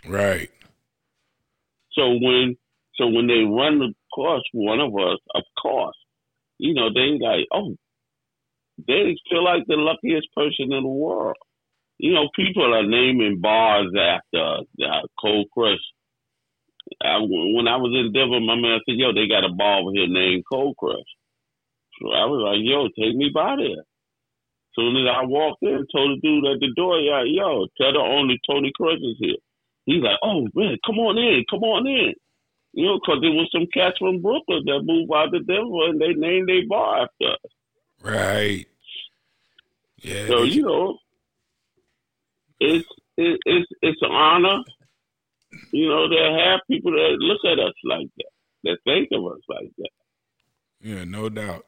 Right. So when, so when they run across one of us, of course, you know, they like, oh, they feel like the luckiest person in the world. You know, people are naming bars after us, uh, Cold Crush. I, when I was in Denver, my man said, "Yo, they got a bar over here named Cold Crush." So I was like, "Yo, take me by there." Soon as I walked in, told the dude at the door, "Yeah, yo, tell the owner Tony Crush is here." He's like, "Oh man, come on in, come on in." You know, because there was some cats from Brooklyn that moved out to Denver and they named their bar after us. Right. Yeah. So you know, it's it, it's it's an honor, you know, to have people that look at us like that, that think of us like that. Yeah, no doubt.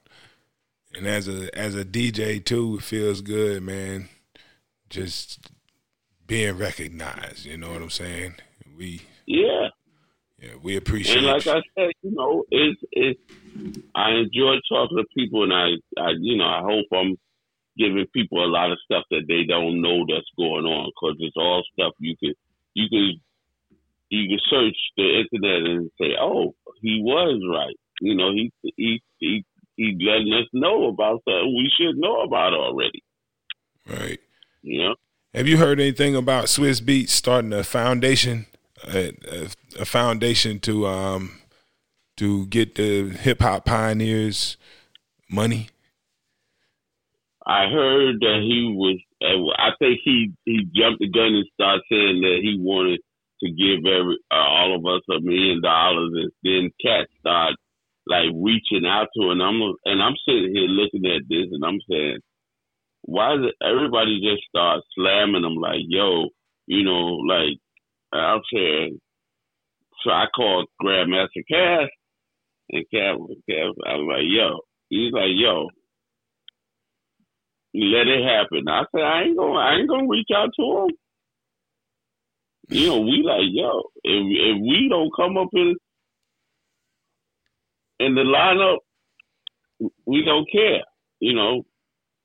And as a as a DJ too, it feels good, man. Just being recognized. You know what I'm saying? We Yeah, yeah, we appreciate. It. And like I said, you know, it's it's. I enjoy talking to people, and I, I, you know, I hope I'm giving people a lot of stuff that they don't know that's going on because it's all stuff you could you could you could search the internet and say, oh, he was right. You know, he he he he letting us know about something we should know about already. right. You know, Have you heard anything about Swizz Beatz starting a foundation a, a foundation to um, to get the hip hop pioneers money? I heard that he was. I think he he jumped the gun and started saying that he wanted to give every uh, all of us a million dollars, and then Cat started like reaching out to, and I'm and I'm sitting here looking at this, and I'm saying, why it everybody just start slamming them like, yo, you know, like I'm saying. So I called Grandmaster Caz, and Caz, Caz, I was like, yo, he's like, yo, let it happen. I said, I ain't gonna, I ain't gonna reach out to him. You know, we like, yo, if if we don't come up in in the lineup, we don't care. You know,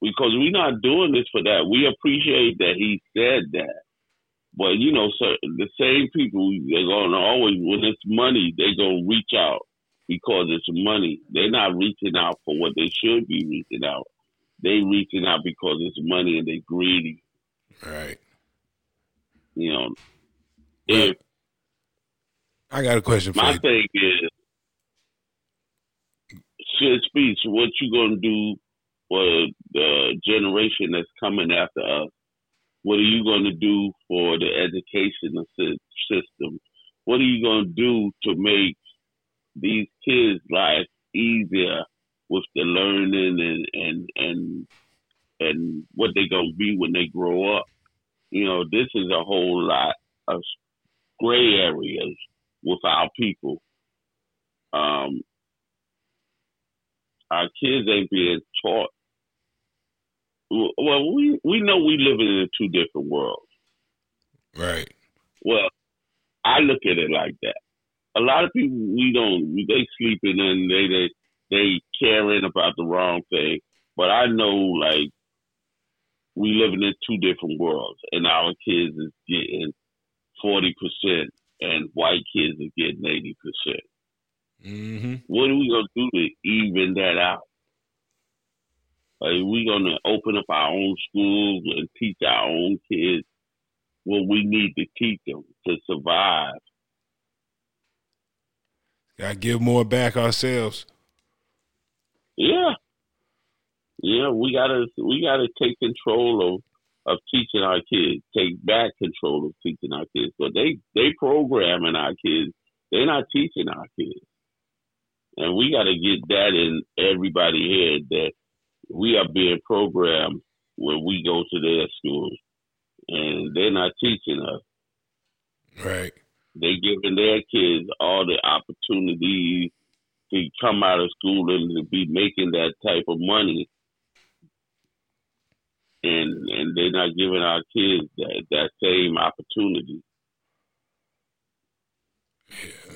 because we're not doing this for that. We appreciate that he said that. But you know, so the same people they're gonna always when it's money, they're gonna reach out because it's money. They're not reaching out for what they should be reaching out. They reaching out because it's money and they greedy. Right. You know. If I got a question for you. my thing is shit speech, what you gonna do for the generation that's coming after us? What are you gonna do for the education system? What are you gonna do to make these kids' life easier with the learning and and and and what they're gonna be when they grow up? You know, this is a whole lot of gray areas with our people. Um, our kids ain't being taught. Well, we we know we live in two different worlds. Right. Well, I look at it like that. A lot of people we don't they sleeping and they they they caring about the wrong thing. But I know like we living in two different worlds, and our kids is getting forty percent, and white kids are getting eighty percent. Mm-hmm. What are we gonna do to even that out? Are we gonna open up our own schools and teach our own kids what we need to teach them to survive? Got to give more back ourselves. Yeah, yeah. We gotta we gotta take control of of teaching our kids, take back control of teaching our kids. But they they programming our kids. They're not teaching our kids, and we got to get that in everybody's head that we are being programmed when we go to their schools, and they're not teaching us. Right. They giving their kids all the opportunities to come out of school and to be making that type of money, and and they're not giving our kids that that same opportunity.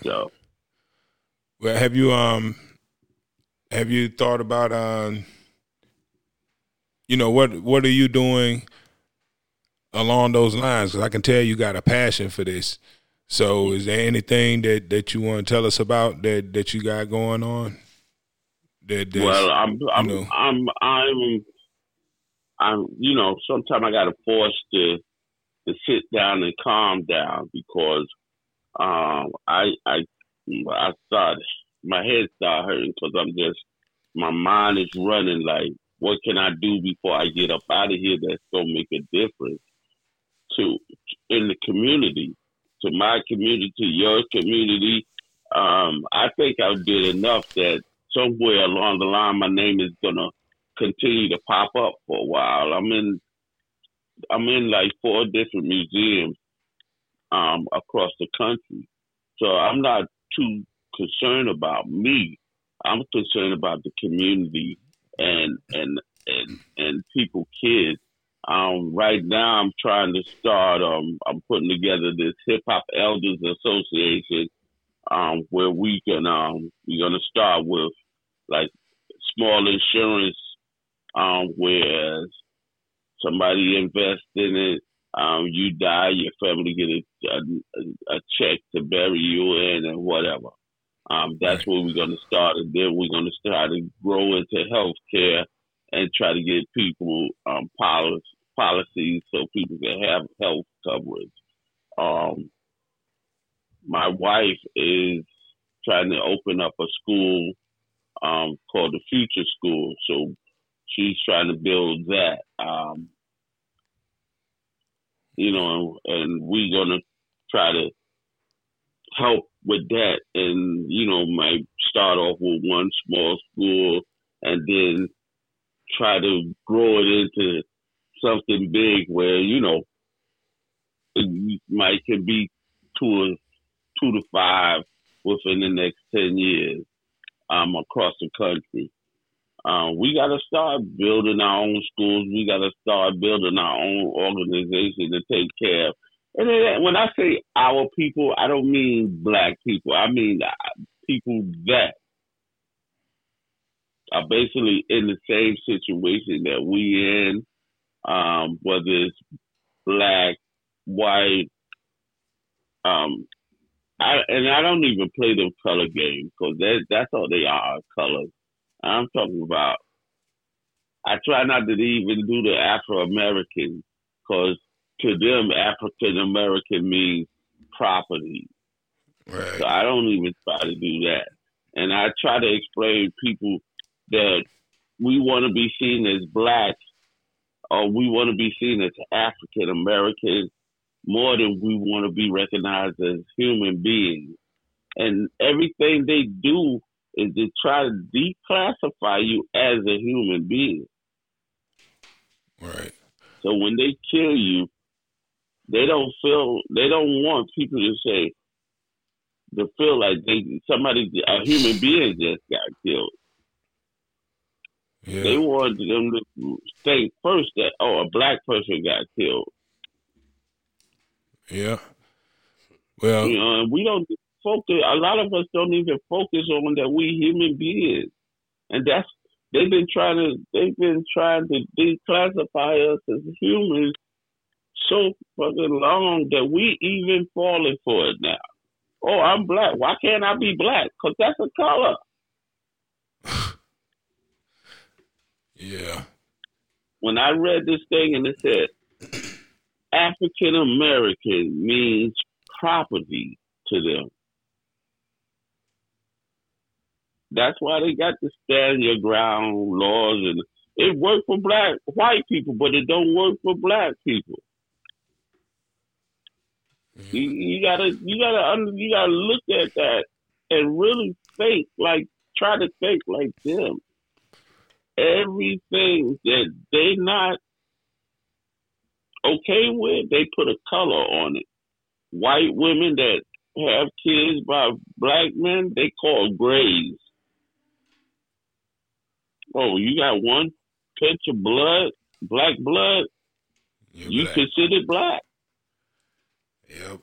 So Well, have you um have you thought about um you know what what are you doing along those lines? Because I can tell you got a passion for this. So, is there anything that that you want to tell us about that that you got going on? That well, I'm I'm know. I'm I'm I'm you know sometimes I got to force to to sit down and calm down because um I I I start my head start hurting because I'm just my mind is running like what can I do before I get up out of here that's gonna make a difference to in the community to my community to your community? Um I think I did enough that somewhere along the line my name is gonna continue to pop up for a while. I'm in I'm in like four different museums um across the country. So I'm not too concerned about me. I'm concerned about the community and and and and people kids. Um right now I'm trying to start um I'm putting together this hip hop elders association um where we can um we're gonna start with like small insurance um, whereas somebody invests in it, um, you die, your family get a, a, a check to bury you in and whatever. Um, that's Right. where we're going to start, and then we're going to start to grow into healthcare and try to get people um, policy, policies so people can have health coverage. Um, my wife is trying to open up a school um, called the Future School. So she's trying to build that. Um, you know, and we're gonna try to help with that, and you know, might start off with one small school, and then try to grow it into something big where you know it might can be two two to five within the next ten years um, across the country. Um, we got to start building our own schools. We got to start building our own organization to take care of. And then when I say our people, I don't mean black people. I mean uh, people that are basically in the same situation that we in, um, whether it's black, white, um, I, and I don't even play the color game because that, that's all they are, colors. I'm talking about. I try not to even do the Afro American because to them, African American means property. Right. So I don't even try to do that. And I try to explain people that we want to be seen as black or we want to be seen as African Americans more than we want to be recognized as human beings. And everything they do is to try to declassify you as a human being. Right. So when they kill you, they don't feel they don't want people to say to feel like they somebody a human being just got killed. Yeah. They want them to think first that oh a black person got killed. Yeah. Well, You know, and we don't focus. A lot of us don't even focus on that we human beings, and that's they've been trying to they've been trying to declassify us as humans so fucking long that we even falling for it now. Oh, I'm black. Why can't I be black? Because that's a color. yeah. When I read this thing and it said African American means property to them. That's why they got the stand your ground laws and it worked for black white people, but it don't work for black people. Mm. You, you gotta you gotta you gotta look at that and really think like try to think like them. Everything that they not okay with, they put a color on it. White women that have kids by black men, they call grays. Oh, you got one pinch of blood, black blood, You're you black. considered black. Yep.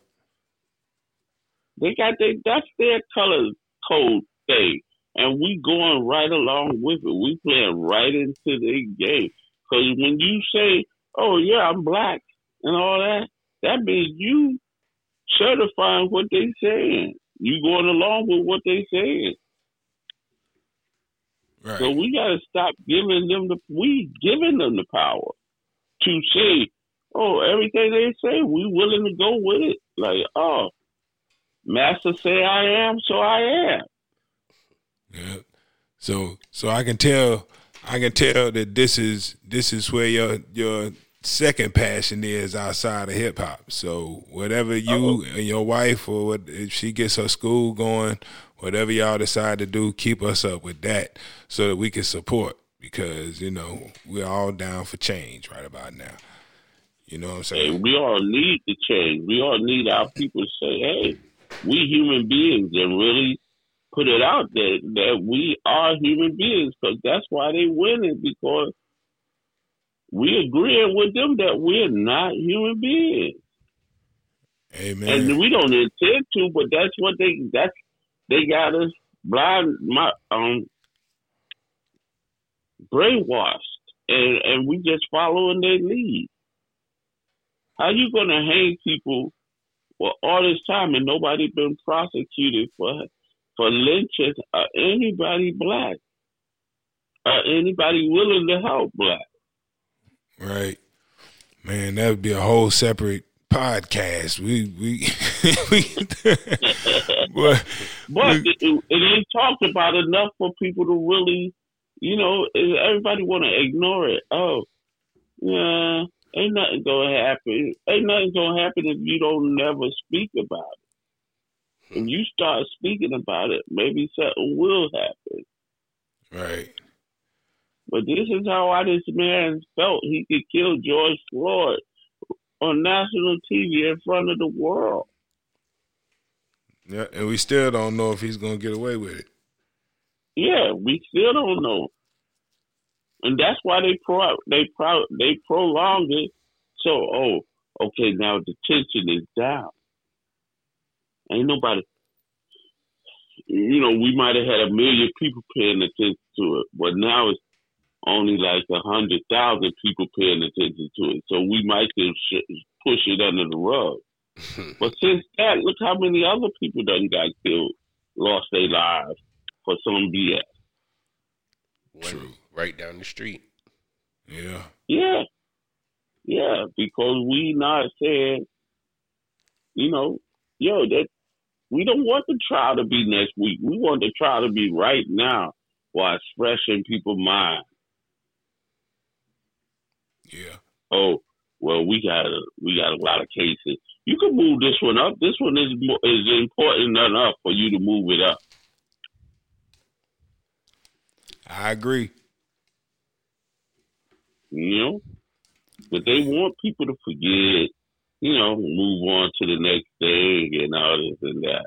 They got they that's their color code thing, and we going right along with it. We playing right into the game. Because when you say, "Oh yeah, I'm black," and all that, that means you certifying what they saying. You going along with what they saying. Right. So we got to stop giving them the we giving them the power to say, oh, everything they say, we willing to go with it. Like, oh, master say I am, so I am. Yeah. So so I can tell I can tell that this is this is where your your second passion is outside of hip hop. So whatever you and your wife or what if she gets her school going, whatever y'all decide to do, keep us up with that so that we can support because, you know, we're all down for change right about now. You know what I'm Hey, saying? we all need to change. We all need our people to say, hey, we human beings and really put it out there that we are human beings because that's why they winning because we agreeing with them that we're not human beings. Amen. and we don't intend to, but that's what they that's they got us blind, my um, brainwashed, and and we just following their lead. How you gonna hang people for all this time and nobody been prosecuted for for lynching or anybody black or anybody willing to help black? Right. Man, that would be a whole separate podcast. We we, we but, but we, it, it ain't talked about enough for people to really, you know, everybody want to ignore it. Oh, yeah, ain't nothing gonna happen. Ain't nothing gonna happen if you don't never speak about it. If you start speaking about it, maybe something will happen. Right. But this is how I this man felt. He could kill George Floyd on national TV in front of the world. Yeah, and we still don't know if he's gonna get away with it. Yeah, we still don't know, and that's why they pro they pro they prolonged it. So, oh, okay, now the tension is down. Ain't nobody. You know, we might have had a million people paying attention to it, but now it's only like a hundred thousand people paying attention to it. So we might just push it under the rug. but since that, look how many other people done got killed, lost their lives for some BS. True. Right down the street. Yeah. Yeah. Yeah, because we not saying, you know, yo, that we don't want the trial to be next week. We want the trial to be right now while it's fresh in people's mind. Yeah. Oh, well, we got a, we got a lot of cases. You can move this one up. This one is is important enough for you to move it up. I agree. You know, but they want people to forget. You know, move on to the next thing and all this and that.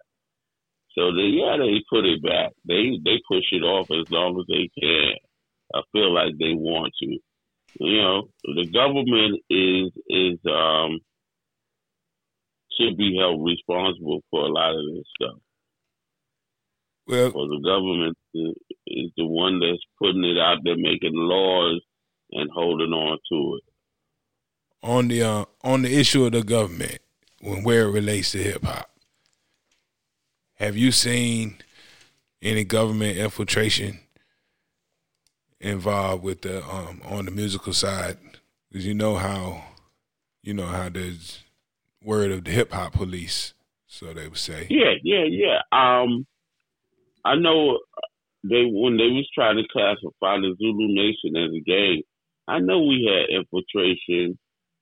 So they, yeah, they put it back. They they push it off as long as they can. I feel like they want to you know, the government is is um should be held responsible for a lot of this stuff. Well, well the government is, is the one that's putting it out there, making laws and holding on to it. On the uh, on the issue of the government, when where it relates to hip hop, have you seen any government infiltration involved with the um, on the musical side because you know how you know how there's word of the hip hop police, so they would say. Yeah, yeah, yeah. Um, I know they when they was trying to classify the Zulu Nation as a gang. I know we had infiltration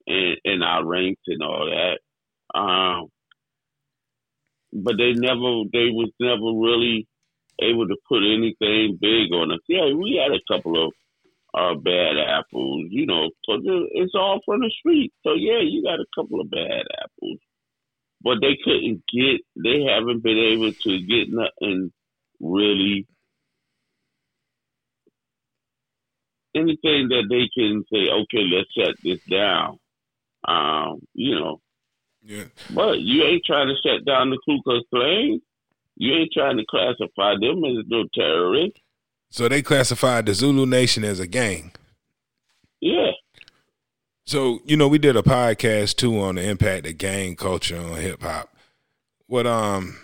in, in our ranks and all that. Um, but they never, they was never really able to put anything big on us. Yeah, we had a couple of uh, bad apples, you know, because it's all from the street. So yeah, you got a couple of bad apples, but they couldn't get. They haven't been able to get nothing really. Anything that they can say, okay, let's shut this down. Um, you know. Yeah. But you ain't trying to shut down the Ku Klux Klan. You ain't trying to classify them as no terrorists. So they classified the Zulu Nation as a gang. Yeah. So you know, we did a podcast too on the impact of gang culture on hip hop. What um,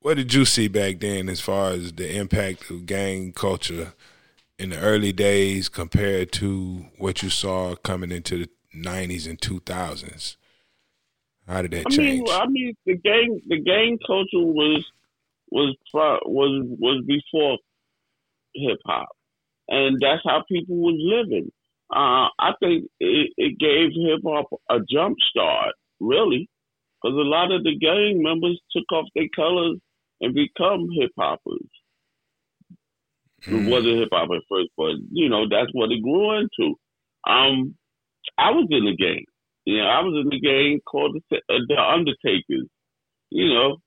what did you see back then as far as the impact of gang culture in the early days compared to what you saw coming into the '90s and 2000s? How did that I change? Mean, I mean, the gang the gang culture was was was was before hip hop, and that's how people was living. Uh, I think it, it gave hip hop a jump start, really, because a lot of the gang members took off their colors and become hip hoppers. Mm. It wasn't hip hop at first, but you know that's what it grew into. Um, I was in the gang. You know, I was in the gang called the, uh, the Undertakers. You know,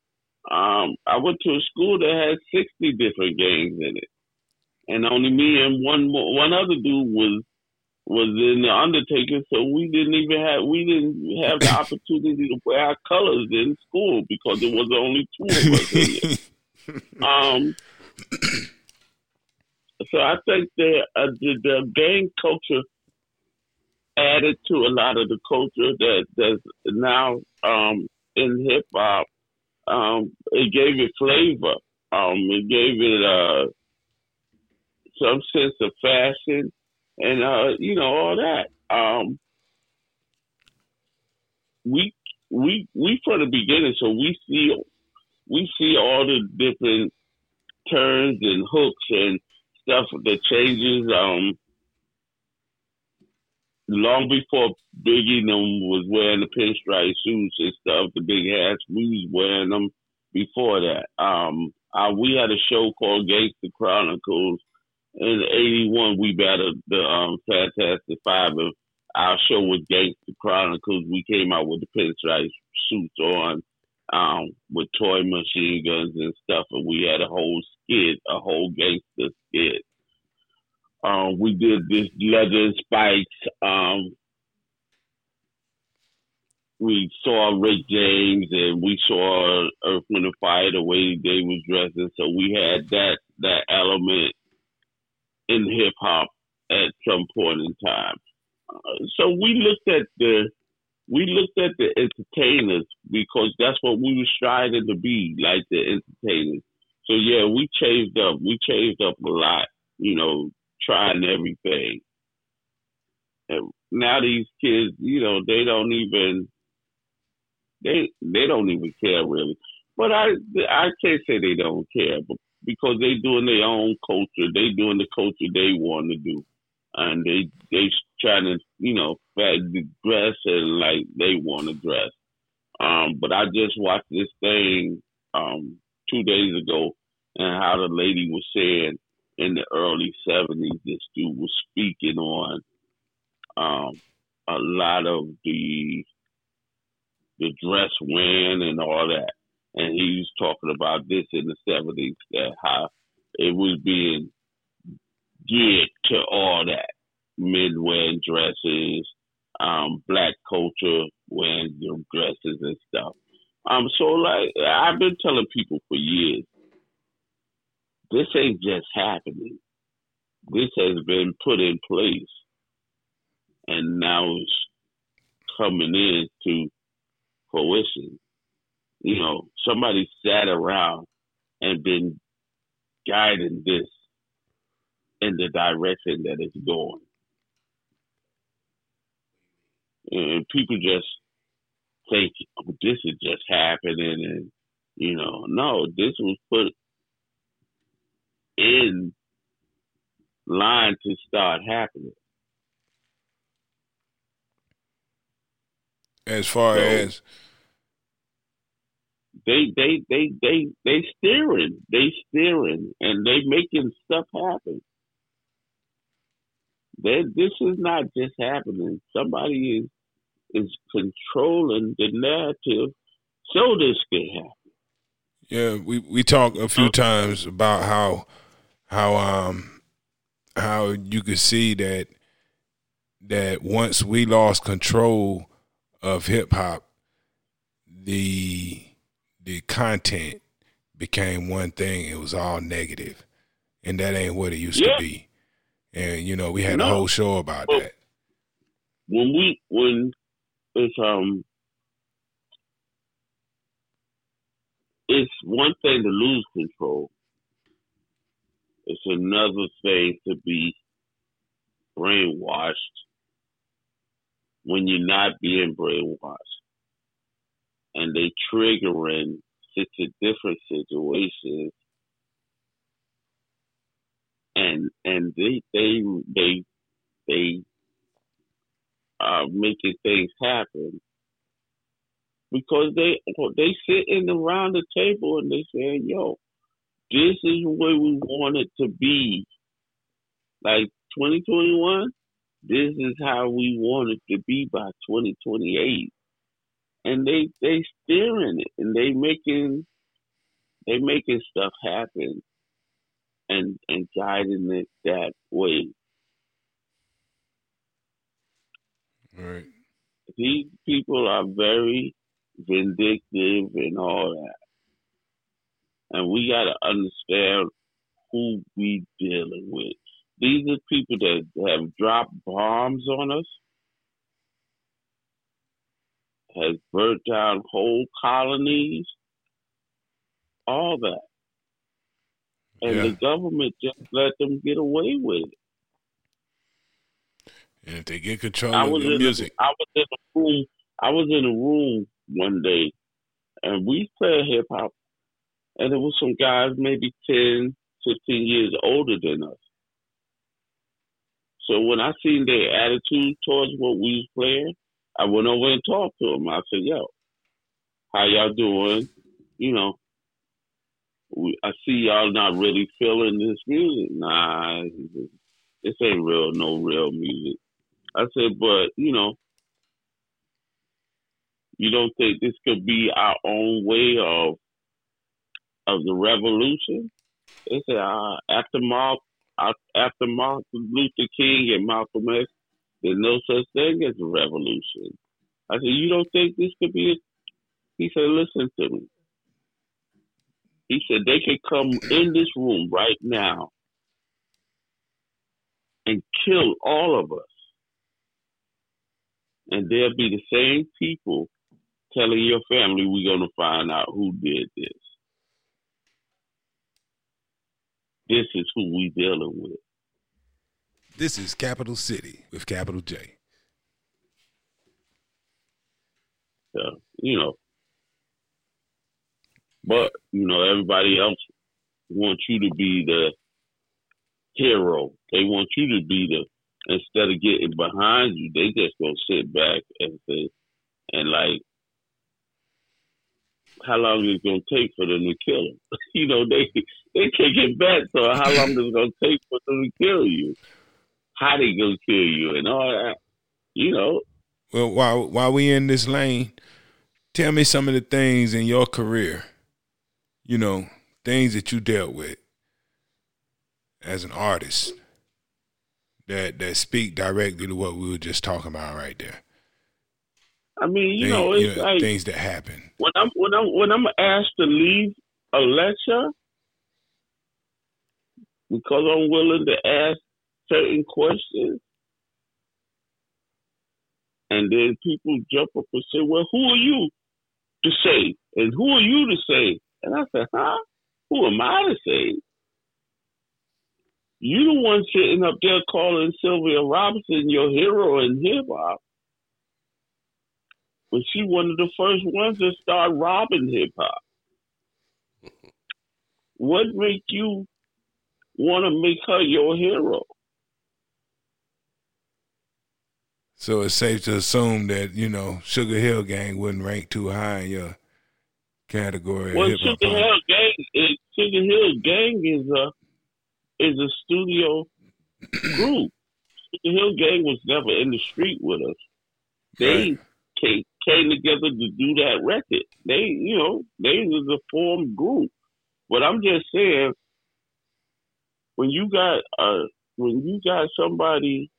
um, I went to a school that had 60 different gangs in it. And only me and one one other dude was was in the Undertaker, so we didn't even have we didn't have the opportunity to wear our colors in school because there was only two of us in it. Um, so I think that uh, the, the gang culture added to a lot of the culture that that's now um, in hip hop um, it gave it flavor. Um, it gave it uh, some sense of fashion, and uh, you know all that. Um, we we we from the beginning, so we see we see all the different turns and hooks and stuff that changes. Um, long before Biggie them was wearing the pinstripe suits and stuff, the big hats, we was wearing them before that. Um, uh, we had a show called Gangster Chronicles. In '81, we battled the um, Fantastic Five. And our show was Gangster Chronicles. We came out with the pinstripe suits on, um, with toy machine guns and stuff, and we had a whole skit, a whole gangster skit. Um, we did this leather spikes. Um, we saw Rick James and we saw Earth, Wind, and Fire the way they was dressing. So we had that that element in hip hop at some point in time. Uh, so we looked at the we looked at the entertainers because that's what we were striving to be, like the entertainers. So yeah, we changed up. We changed up a lot, you know, trying everything. And now these kids, you know, they don't even they they don't even care really. But I I can't say they don't care, but because they doing their own culture, they doing the culture they want to do, and they they trying to you know dress and like they want to dress. Um, but I just watched this thing um two days ago, and how the lady was saying in the early seventies, this dude was speaking on um a lot of the the dress wearing and all that. And he was talking about this in the seventies that how it was being geared to all that. Men wearing dresses, um, black culture wearing dresses and stuff. Um, so like I've been telling people for years, this ain't just happening. This has been put in place, and now it's coming in to fruition. You know, somebody sat around and been guiding this in the direction that it's going. And people just think oh, this is just happening and you know, no, this was put in line to start happening. As far so, as they they they they they steering, they steering, and they making stuff happen. They, this is not just happening. Somebody is is controlling the narrative so this can happen. Yeah, we we talked a few times about how how um how you could see that that once we lost control of hip hop, the the content became one thing. It was all negative, and that ain't what it used yeah. to be. And you know, we had no. a whole show about well, that. When we when it's um it's one thing to lose control. It's another thing to be brainwashed when you're not being brainwashed. And they triggering such a different situations and and they they they they are making things happen because they they sitting around the table and they saying, "Yo, this is where we want it to be. Like 2021, this is how we want it to be by 2028. And they they steering it and they making they making stuff happen and and guiding it that way. Right. These people are very vindictive and all that and we got to understand who we dealing with. These are people that have dropped bombs on us, has burnt down whole colonies, all that. And yeah. the government just let them get away with it. And if they get control I of the music. A, I was in a room. I was in a room one day, and we played hip hop, and there was some guys maybe 10, 15 years older than us. So when I seen their attitude towards what we was playing, I went over and talked to them. I said, "Yo, how y'all doing? You know, I see y'all not really feeling this music. Nah, this ain't real, no real music." I said, "But you know, you don't think this could be our own way of of the revolution?" They said, uh, "After Mark, after Martin Luther King and Malcolm X, there's no such thing as a revolution." I said, "You don't think this could be a he said, listen to me. He said, they could come in this room right now and kill all of us. And there'll be the same people telling your family we're going to find out who did this. This is who we dealing with. This is Capital City with capital J. So, you know, but you know, everybody else wants you to be the hero. They want you to be the instead of getting behind you, they just gonna sit back and say and like how long is it gonna take for them to kill him? you know, they they can't get back, so how long is it gonna take for them to kill you? How they gonna kill you and all that. You know. Well while while we in this lane, tell me some of the things in your career you know, things that you dealt with as an artist that that speak directly to what we were just talking about right there. I mean, you know, it's you know, like things that happen when I'm when I'm when I'm asked to leave a lecture because I'm willing to ask certain questions, and then people jump up and say, "Well, who are you to say? And who are you to say and I said, huh? Who am I to say? You the one sitting up there calling Sylvia Robinson your hero in hip hop. But she one of the first ones to start robbing hip hop. what make you want to make her your hero? So it's safe to assume that, you know, Sugar Hill Gang wouldn't rank too high in your category. Well, Sugar Hill Gang, is, Sugar Hill Gang is a is a studio group. Sugar Hill Gang was never in the street with us. They right. came, came together to do that record. They, you know, they was a formed group. But I'm just saying, when you got uh, when you got somebody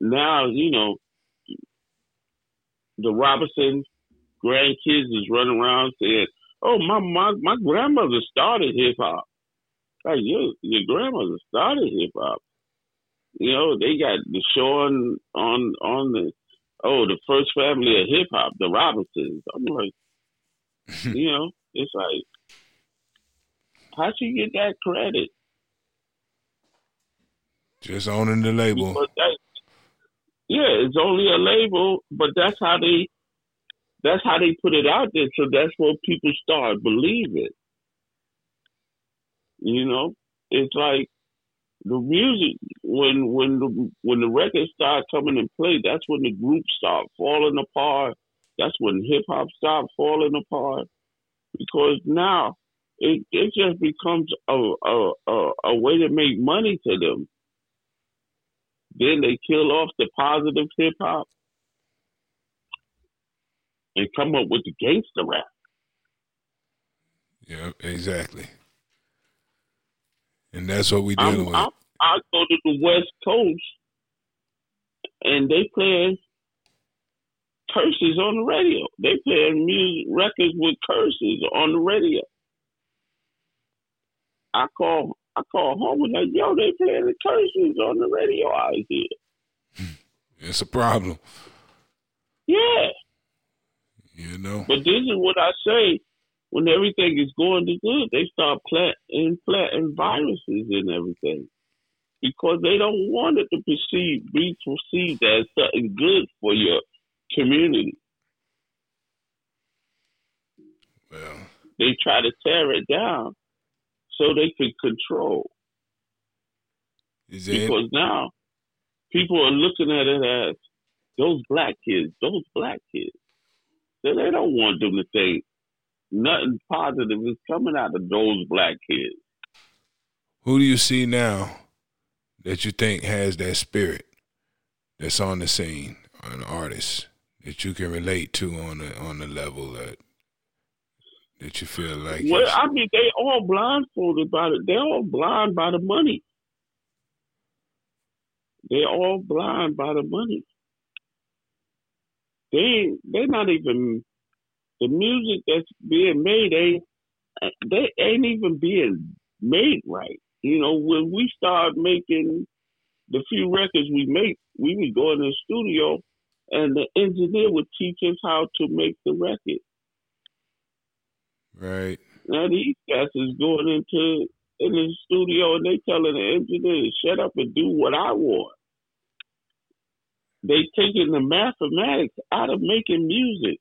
now, you know, the Robinson grandkids is running around saying, "Oh, my my my grandmother started hip hop." Like your your grandmother started hip hop. You know, they got the show on on on the oh the first family of hip hop, the Robinsons. I'm like, you know, it's like, how she get that credit? Just owning the label. That, yeah, it's only a label, but that's how they that's how they put it out there. So that's what people start believing. You know, it's like the music when when the when the records start coming in play. That's when the groups start falling apart. That's when hip hop start falling apart because now it it just becomes a a, a a way to make money to them. Then they kill off the positive hip hop and come up with the gangster rap. Yeah, exactly. And that's what we dealing with. i I go to the West Coast and they play curses on the radio. They play music records with curses on the radio. I call I call home and like, yo, they playing the curses on the radio out here. It's a problem. Yeah. You know. But this is what I say: when everything is going to good, they start planting, planting viruses and everything because they don't want it to perceive, be perceived as something good for your community. Well, they try to tear it down so they can control. because it? now people are looking at it as those black kids, those black kids. So they don't want them to think nothing positive is coming out of those black kids. Who do you see now that you think has that spirit that's on the scene, an artist that you can relate to on the on the level that that you feel like? Well, I mean, they all blindfolded by it. They're all blind by the money. They're all blind by the money. They they're not even the music that's being made ain't they ain't even being made right. You know, when we start making the few records we make, we would go in the studio and the engineer would teach us how to make the record. Right. Now these guys is going into in the studio and they telling the engineer to shut up and do what I want. They taking the mathematics out of making music.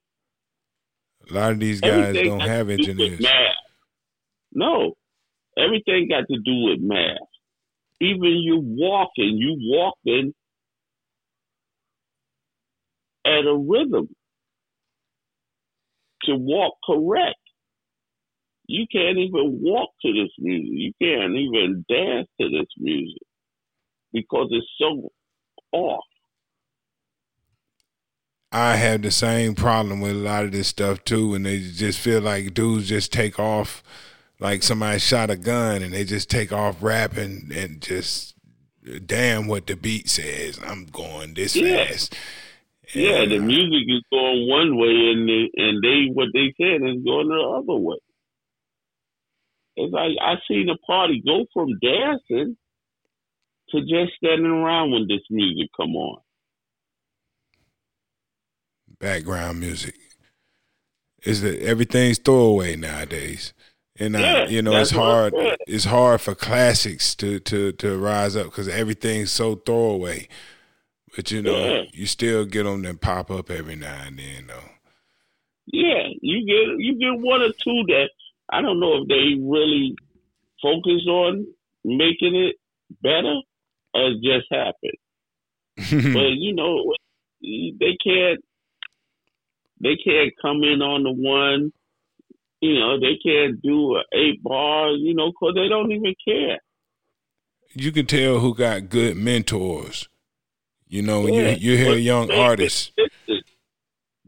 A lot of these guys Everything don't have engineers. No, everything got to do with math. Even you walking, you walking at a rhythm to walk correct. You can't even walk to this music. You can't even dance to this music because it's so off. I have the same problem with a lot of this stuff too, and they just feel like dudes just take off like somebody shot a gun and they just take off rapping and just damn what the beat says. I'm going this yeah. fast. Yeah, the music is going one way, and they, and they what they said is going the other way. It's like I seen a party go from dancing to just standing around when this music come on background music. Is that everything's throwaway nowadays, and yeah, you know it's hard. It's hard for classics to to to rise up because everything's so throwaway. But you know, yeah. you still get them that pop up every now and then, though. Yeah, you get you get one or two that I don't know if they really focus on making it better or just happen. but you know, they can't they can't come in on the one. You know, they can't do eight bars. You know, because they don't even care. You can tell who got good mentors. You know, when yeah, you you hear young artists.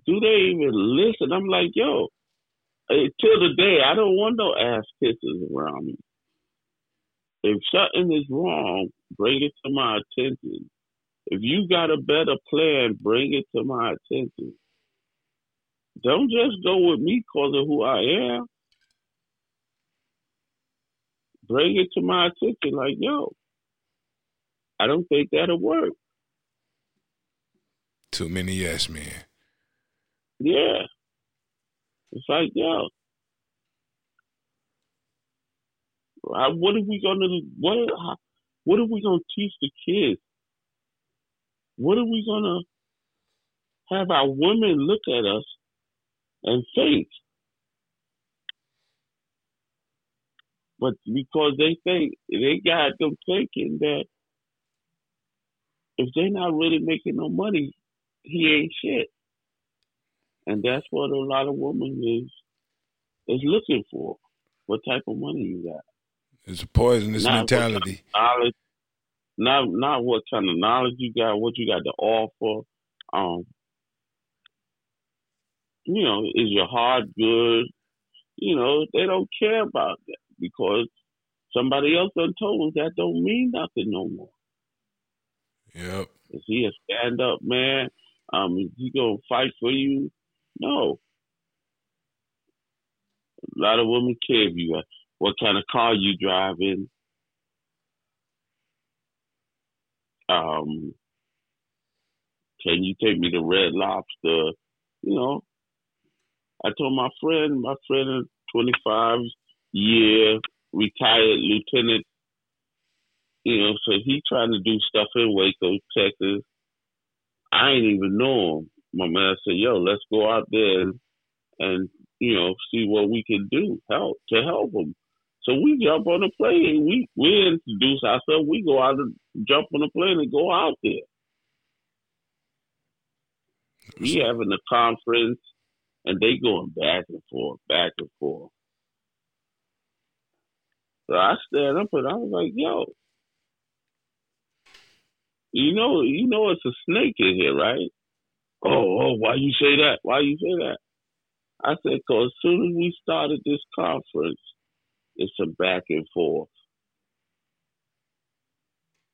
Do they even listen? I'm like, yo, eh, till the day, I don't want no ass kisses around me. If something is wrong, bring it to my attention. If you got a better plan, bring it to my attention. Don't just go with me because of who I am. Bring it to my attention, like, yo, I don't think that'll work. Too many yes men. Yeah. It's like, yo, what are we gonna what what are we gonna teach the kids? What are we gonna have our women look at us and faith. But because they think they got them thinking that if they're not really making no money, he ain't shit. And that's what a lot of women is is looking for. What type of money you got? It's a poisonous not mentality. knowledge, not not what kind of knowledge you got, what you got to offer, um, you know, is your heart good? You know, they don't care about that because somebody else done told them that don't mean nothing no more. Yep. Is he a stand up man? Um, is he gonna fight for you? No. A lot of women care if you got what kind of car you driving. Um, can you take me to Red Lobster? You know, I told my friend, my friend, 25 year retired lieutenant, you know, so he trying to do stuff in Waco, Texas. I ain't even know him. My man said, "Yo, let's go out there and, you know, see what we can do help to help them. So we jump on a plane. We we introduce ourselves. We go out and jump on a plane and go out there. We having a conference, and they going back and forth, back and forth. So I stand up and I was like, "Yo, you know, you know, it's a snake in here, right?" Oh, oh, why you say that? Why you say that? I said, "Cause as soon as we started this conference, it's a back and forth,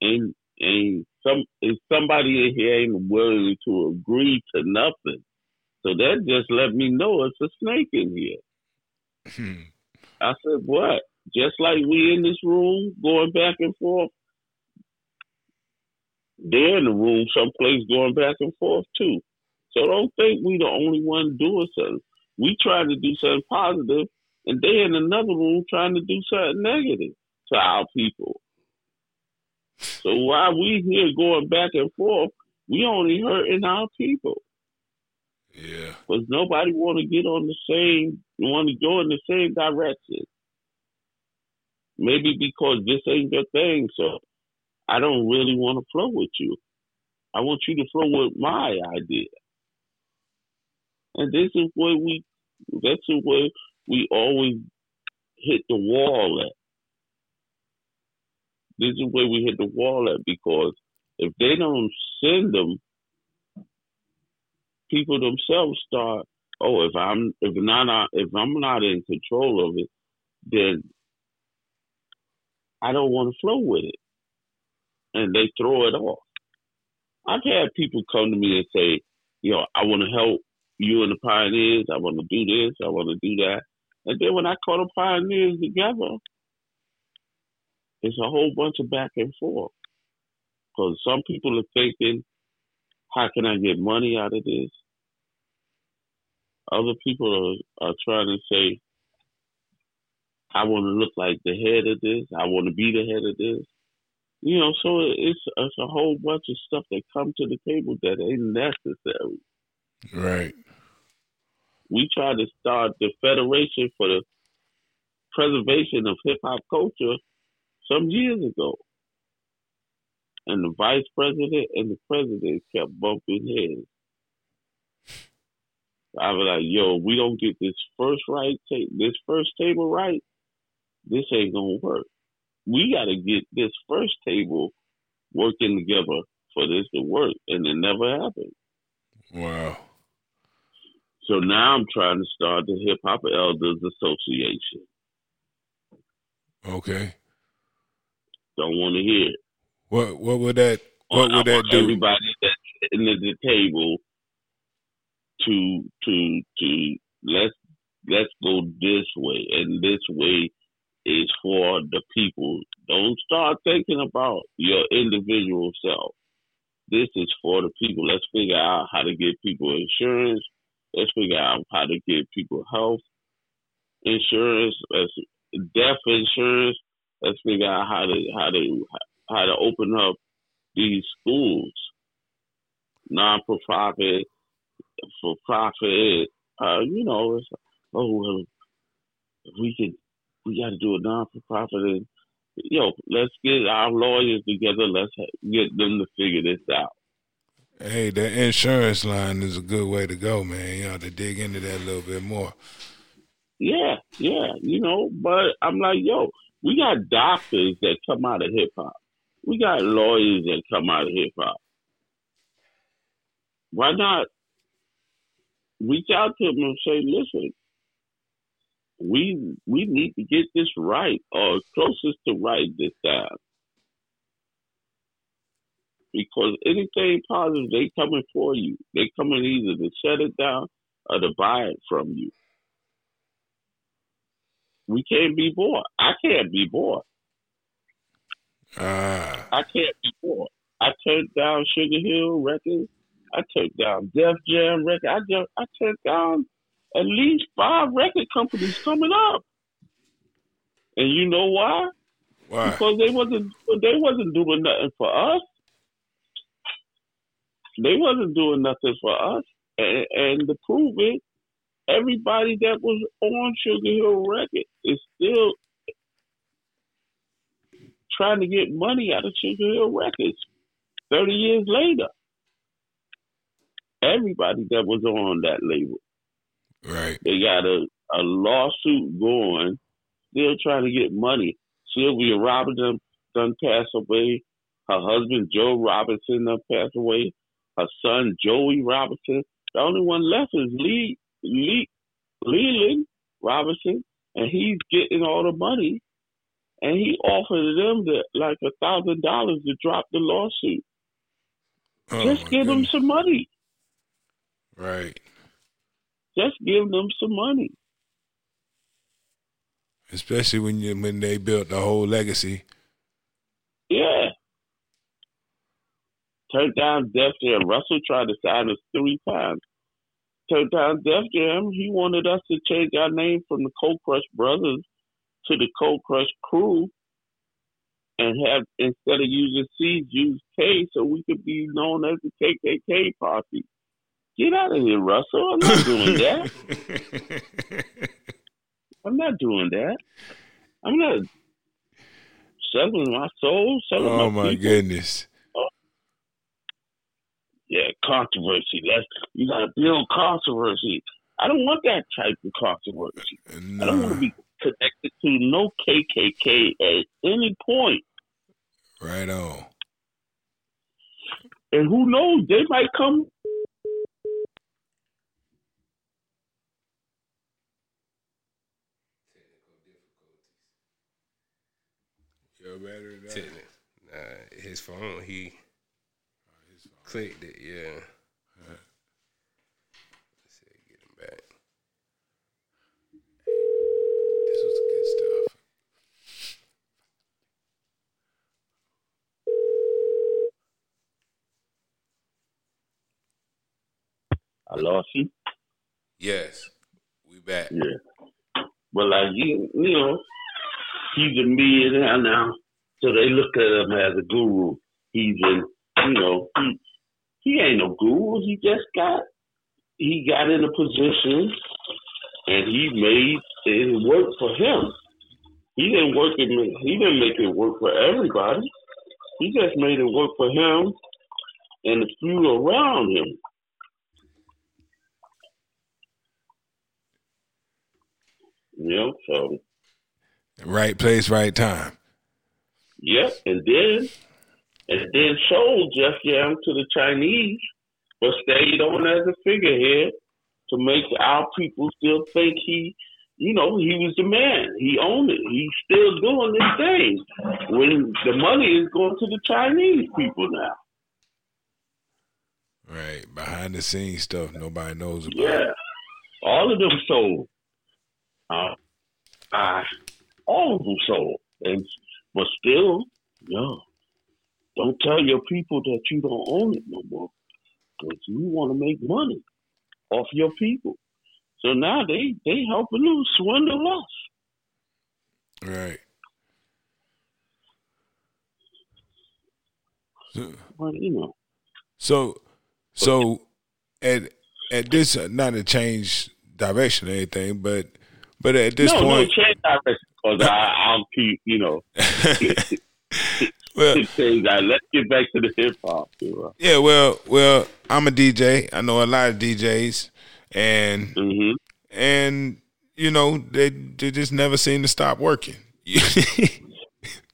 and and some if somebody in here ain't willing to agree to nothing, so that just let me know it's a snake in here." Hmm. I said, "What?" Just like we in this room going back and forth, they're in the room someplace going back and forth too. So don't think we the only one doing something. We trying to do something positive, and they in another room trying to do something negative to our people. So while we here going back and forth, we only hurting our people. Yeah. Because nobody want to get on the same, want to go in the same direction. Maybe because this ain't your thing, so I don't really want to flow with you. I want you to flow with my idea. And this is where we, that's the way we always hit the wall at. This is where we hit the wall at because if they don't send them, people themselves start. Oh, if I'm if not if I'm not in control of it, then I don't want to flow with it. And they throw it off. I've had people come to me and say, you know, I want to help you and the pioneers. I want to do this. I want to do that. And then when I call the pioneers together, it's a whole bunch of back and forth. Because some people are thinking, how can I get money out of this? Other people are, are trying to say, I want to look like the head of this. I want to be the head of this. You know, so it's it's a whole bunch of stuff that come to the table that ain't necessary. Right. We tried to start the Federation for the Preservation of Hip Hop Culture some years ago. And the vice president and the president kept bumping heads. I was like, yo, we don't get this first right, this first table right, this ain't gonna work. We got to get this first table working together for this to work, and it never happened. Wow. So now I'm trying to start the Hip Hop Elders Association. Okay. Don't want to hear it. What What would that What would that do? Everybody that's sitting at the table to to to let's let's go this way, and this way is for the people. Don't start thinking about your individual self. This is for the people. Let's figure out how to get people insurance. Let's figure out how to get people health insurance, let's, death insurance. Let's figure out how to how to how to open up these schools, non profit, for profit. Uh, you know, it's, oh well, if we could we got to do a non for profit and yo, let's get our lawyers together. Let's get them to figure this out. Hey, the insurance line is a good way to go, man. You have to dig into that a little bit more. Yeah, yeah, you know, but I'm like, yo, we got doctors that come out of hip hop. We got lawyers that come out of hip hop. Why not reach out to them and say, listen, we we need to get this right or closest to right this time. Because anything positive, they coming for you. They coming either to shut it down or to buy it from you. We can't be bought. I can't be bought. Uh. I can't be bought. I turned down Sugar Hill Records. I took down Def Jam record. I just I took down at least five record companies coming up. And you know why? Why? Because they wasn't they wasn't doing nothing for us. They wasn't doing nothing for us. And, and to prove it, everybody that was on Sugar Hill Records is still trying to get money out of Sugar Hill Records 30 years later. Everybody that was on that label. Right. They got a, a lawsuit going, still trying to get money. Sylvia Robinson done passed away. Her husband Joe Robinson done passed away. Her son Joey Robinson. The only one left is Lee Lee Leland Robinson, and he's getting all the money. And he offered them the, like a thousand dollars to drop the lawsuit. Oh, Just give them goodness. some money. Right. Just give them some money. Especially when you when they built the whole legacy. Yeah. Turned down Def Jam. Russell tried to sign us three times. Turned down Def Jam. He wanted us to change our name from the Cold Crush Brothers to the Cold Crush Crew and have, instead of using C, use K so we could be known as the KKK party. Get out of here, Russell. I'm not doing that. I'm not doing that. I'm not selling my soul, selling oh my my goodness. Oh. Yeah, controversy. That's you got to build controversy. I don't want that type of controversy. I don't want to be connected to no KKK at any point. Right on. And who knows? They might come. Your battery died. Technic- Nah, his phone, he oh, clicked it, yeah. Let's see, get him back. This was good stuff. I lost you. Yes, we back. Yeah. But like you, you know, he's a millionaire now, so they look at him as a guru. He's in, you know, he he ain't no guru. He just got he got in a position, and he made it work for him. He didn't work it. He didn't make it work for everybody. He just made it work for him and the few around him. You so Right place, right time. Yep, and then and then sold Def Jam to the Chinese, but stayed on as a figurehead to make our people still think he, you know, he was the man. He owned it. He's still doing this thing when the money is going to the Chinese people now. Right. Behind the scenes stuff nobody knows about. Yeah, all of them sold. Uh, uh, all of them sold, and but still, no. Don't tell your people that you don't own it no more, because you want to make money off your people. So now they they helping them swindle us. Right. So, But you know, so, so at at this uh, not to change direction or anything, but but at this no, point, no change direction, because I'll keep you know well, let's get back to the hip hop. Yeah, well, well, I'm a DJ. I know a lot of DJs, and hmm and you know they they just never seem to stop working.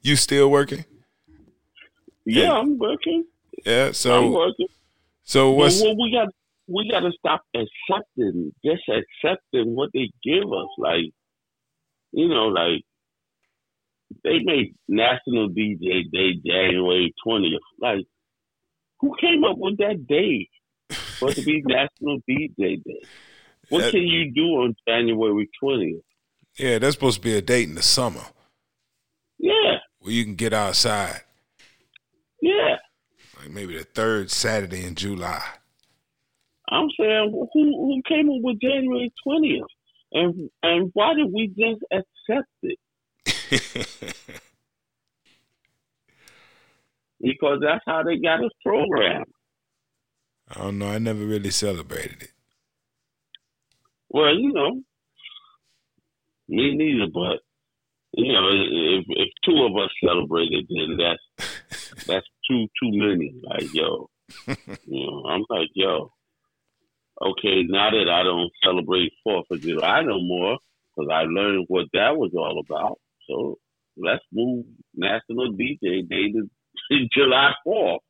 you still working? Yeah, I'm working. Yeah. So I'm working. so what's what we got we got to stop accepting, just accepting what they give us. Like, you know, like they made National DJ Day January twentieth. Like, who came up with that day for to be National DJ Day? What That- can you do on January twentieth? yeah? That's supposed to be a date in the summer Yeah, where you can get outside, yeah. like maybe the third Saturday in July. I'm saying, who who came up with January twentieth, and and why did we just accept it? Because that's how they got us programmed. I don't know. I never really celebrated it. Well, you know, me neither. But you know, if if two of us celebrated, then that's that's too too many. Like yo, you know, I'm like yo. Okay, now that I don't celebrate Fourth of July no more, because I learned what that was all about. So let's move National DJ Day to July Fourth.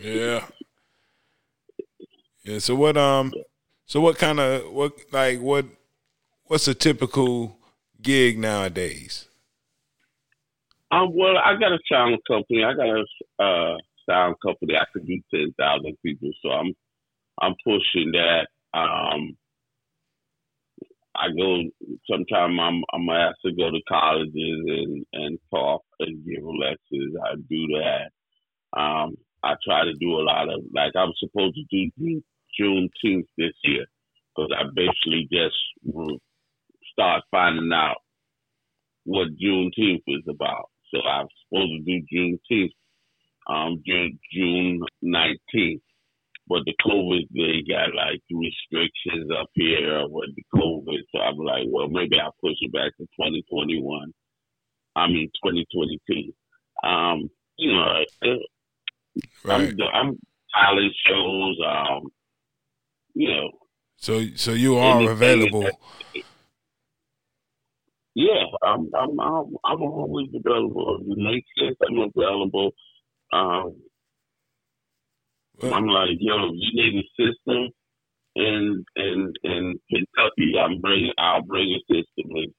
yeah. Yeah. So what? Um. So what kind of what like what? What's a typical gig nowadays? Um. Well, I got a sound company. I got a uh, sound company. I could do ten thousand people. So I'm I'm pushing that. Um. I go sometimes I'm I'm asked to go to colleges and and talk and give lectures. I do that. Um, I try to do a lot of like I'm supposed to do Juneteenth this year because I basically just start finding out what Juneteenth is about. So I'm supposed to do Juneteenth um June June nineteenth. But the COVID, they got like restrictions up here with the COVID. So I'm like, well, maybe I'll push it back to 2021. I mean, 2022. Um, you know, right. I'm, I'm college shows, um, you know. So, so you are available. That, yeah, I'm, I'm, I'm, I'm always available. It makes sense. I'm available. Um, I'm like, yo, you need a system in in in Kentucky. I'm bringing, I'll bring a system. And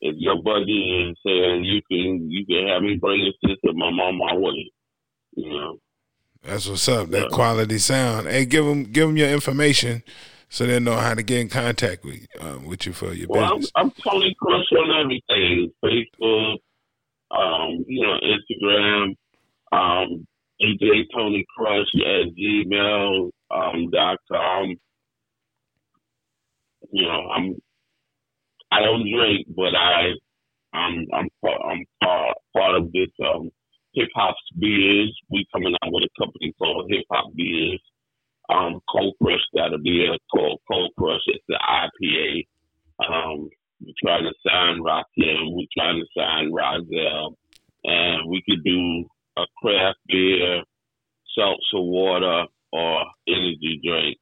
if your buddy is saying you can, you can have me bring a system, I'm on my way. You know. That's what's up. That yeah. quality sound. Hey, give them give them your information so they know how to get in contact with um, with you for your well, business. I'm, I'm Tony Crush on everything: Facebook, um, you know, Instagram, um, AJ Tony Crush at gmail um, dot com. You know, I'm I don't drink, but I I'm I'm I'm part part of this um hip hop beers. We coming out with a company called Hip Hop Beers. Um, Cold Crush got a beer called Cold Crush. It's the IPA. Um, we're trying to sign Rakim. We're trying to sign Rahzel, and we could do a craft beer, seltzer water, or energy drink.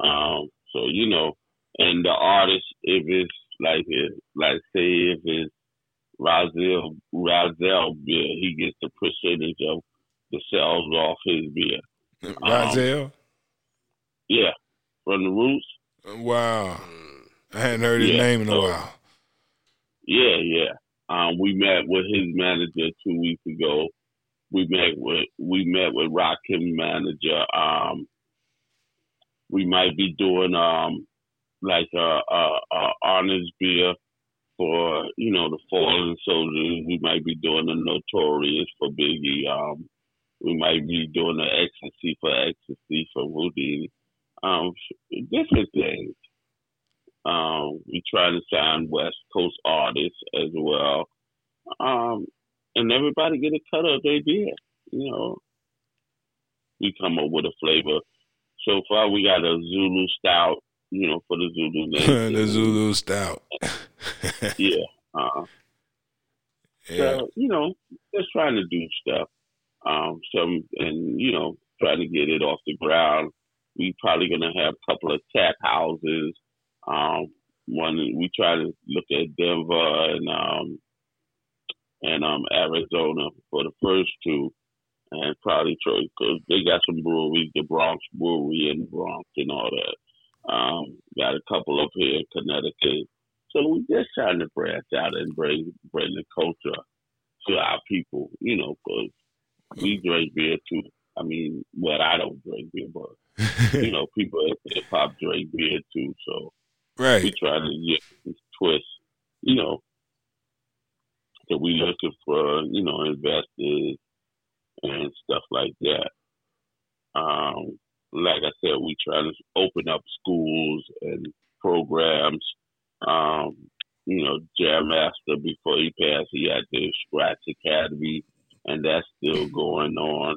Um, so you know, and the artist, if it's like it, like say if it's Rahzel Rahzel beer, he gets a percentage of the sales off his beer. Rahzel. Um, yeah, from the Roots. Wow, I hadn't heard his yeah, name in so, a while. Yeah, yeah. Um, we met with his manager two weeks ago we met with we met with Rakim manager. Um, we might be doing um like a, a, a honors beer for you know the fallen soldiers. We might be doing a notorious for Biggie. Um, we might be doing an ecstasy for ecstasy for Whodini. Um, different things. Um, we try to sign West Coast artists as well. Um, and everybody get a cut of their beer. You know, we come up with a flavor. So far, we got a Zulu stout. You know, for the Zulu name. the Zulu stout. yeah. Uh, yeah. So you know, just trying to do stuff. Um, some and you know, trying to get it off the ground. We probably gonna have a couple of tap houses. Um, one we try to look at Denver and um, and um, Arizona for the first two, and probably Troy because they got some breweries, the Bronx Brewery in the Bronx and all that. Um, got a couple up here in Connecticut. So we just trying to branch out and bring bring the culture to our people, you know, because we drink beer too. I mean, well, I don't drink beer, but you know, people at hip hop drink beer too. So right, we try to get this twist, you know, that we looking for, you know, investors and stuff like that. Um, like I said, we try to open up schools and programs. Um, you know, Jam Master before he passed, he had the Scratch Academy, and that's still going on.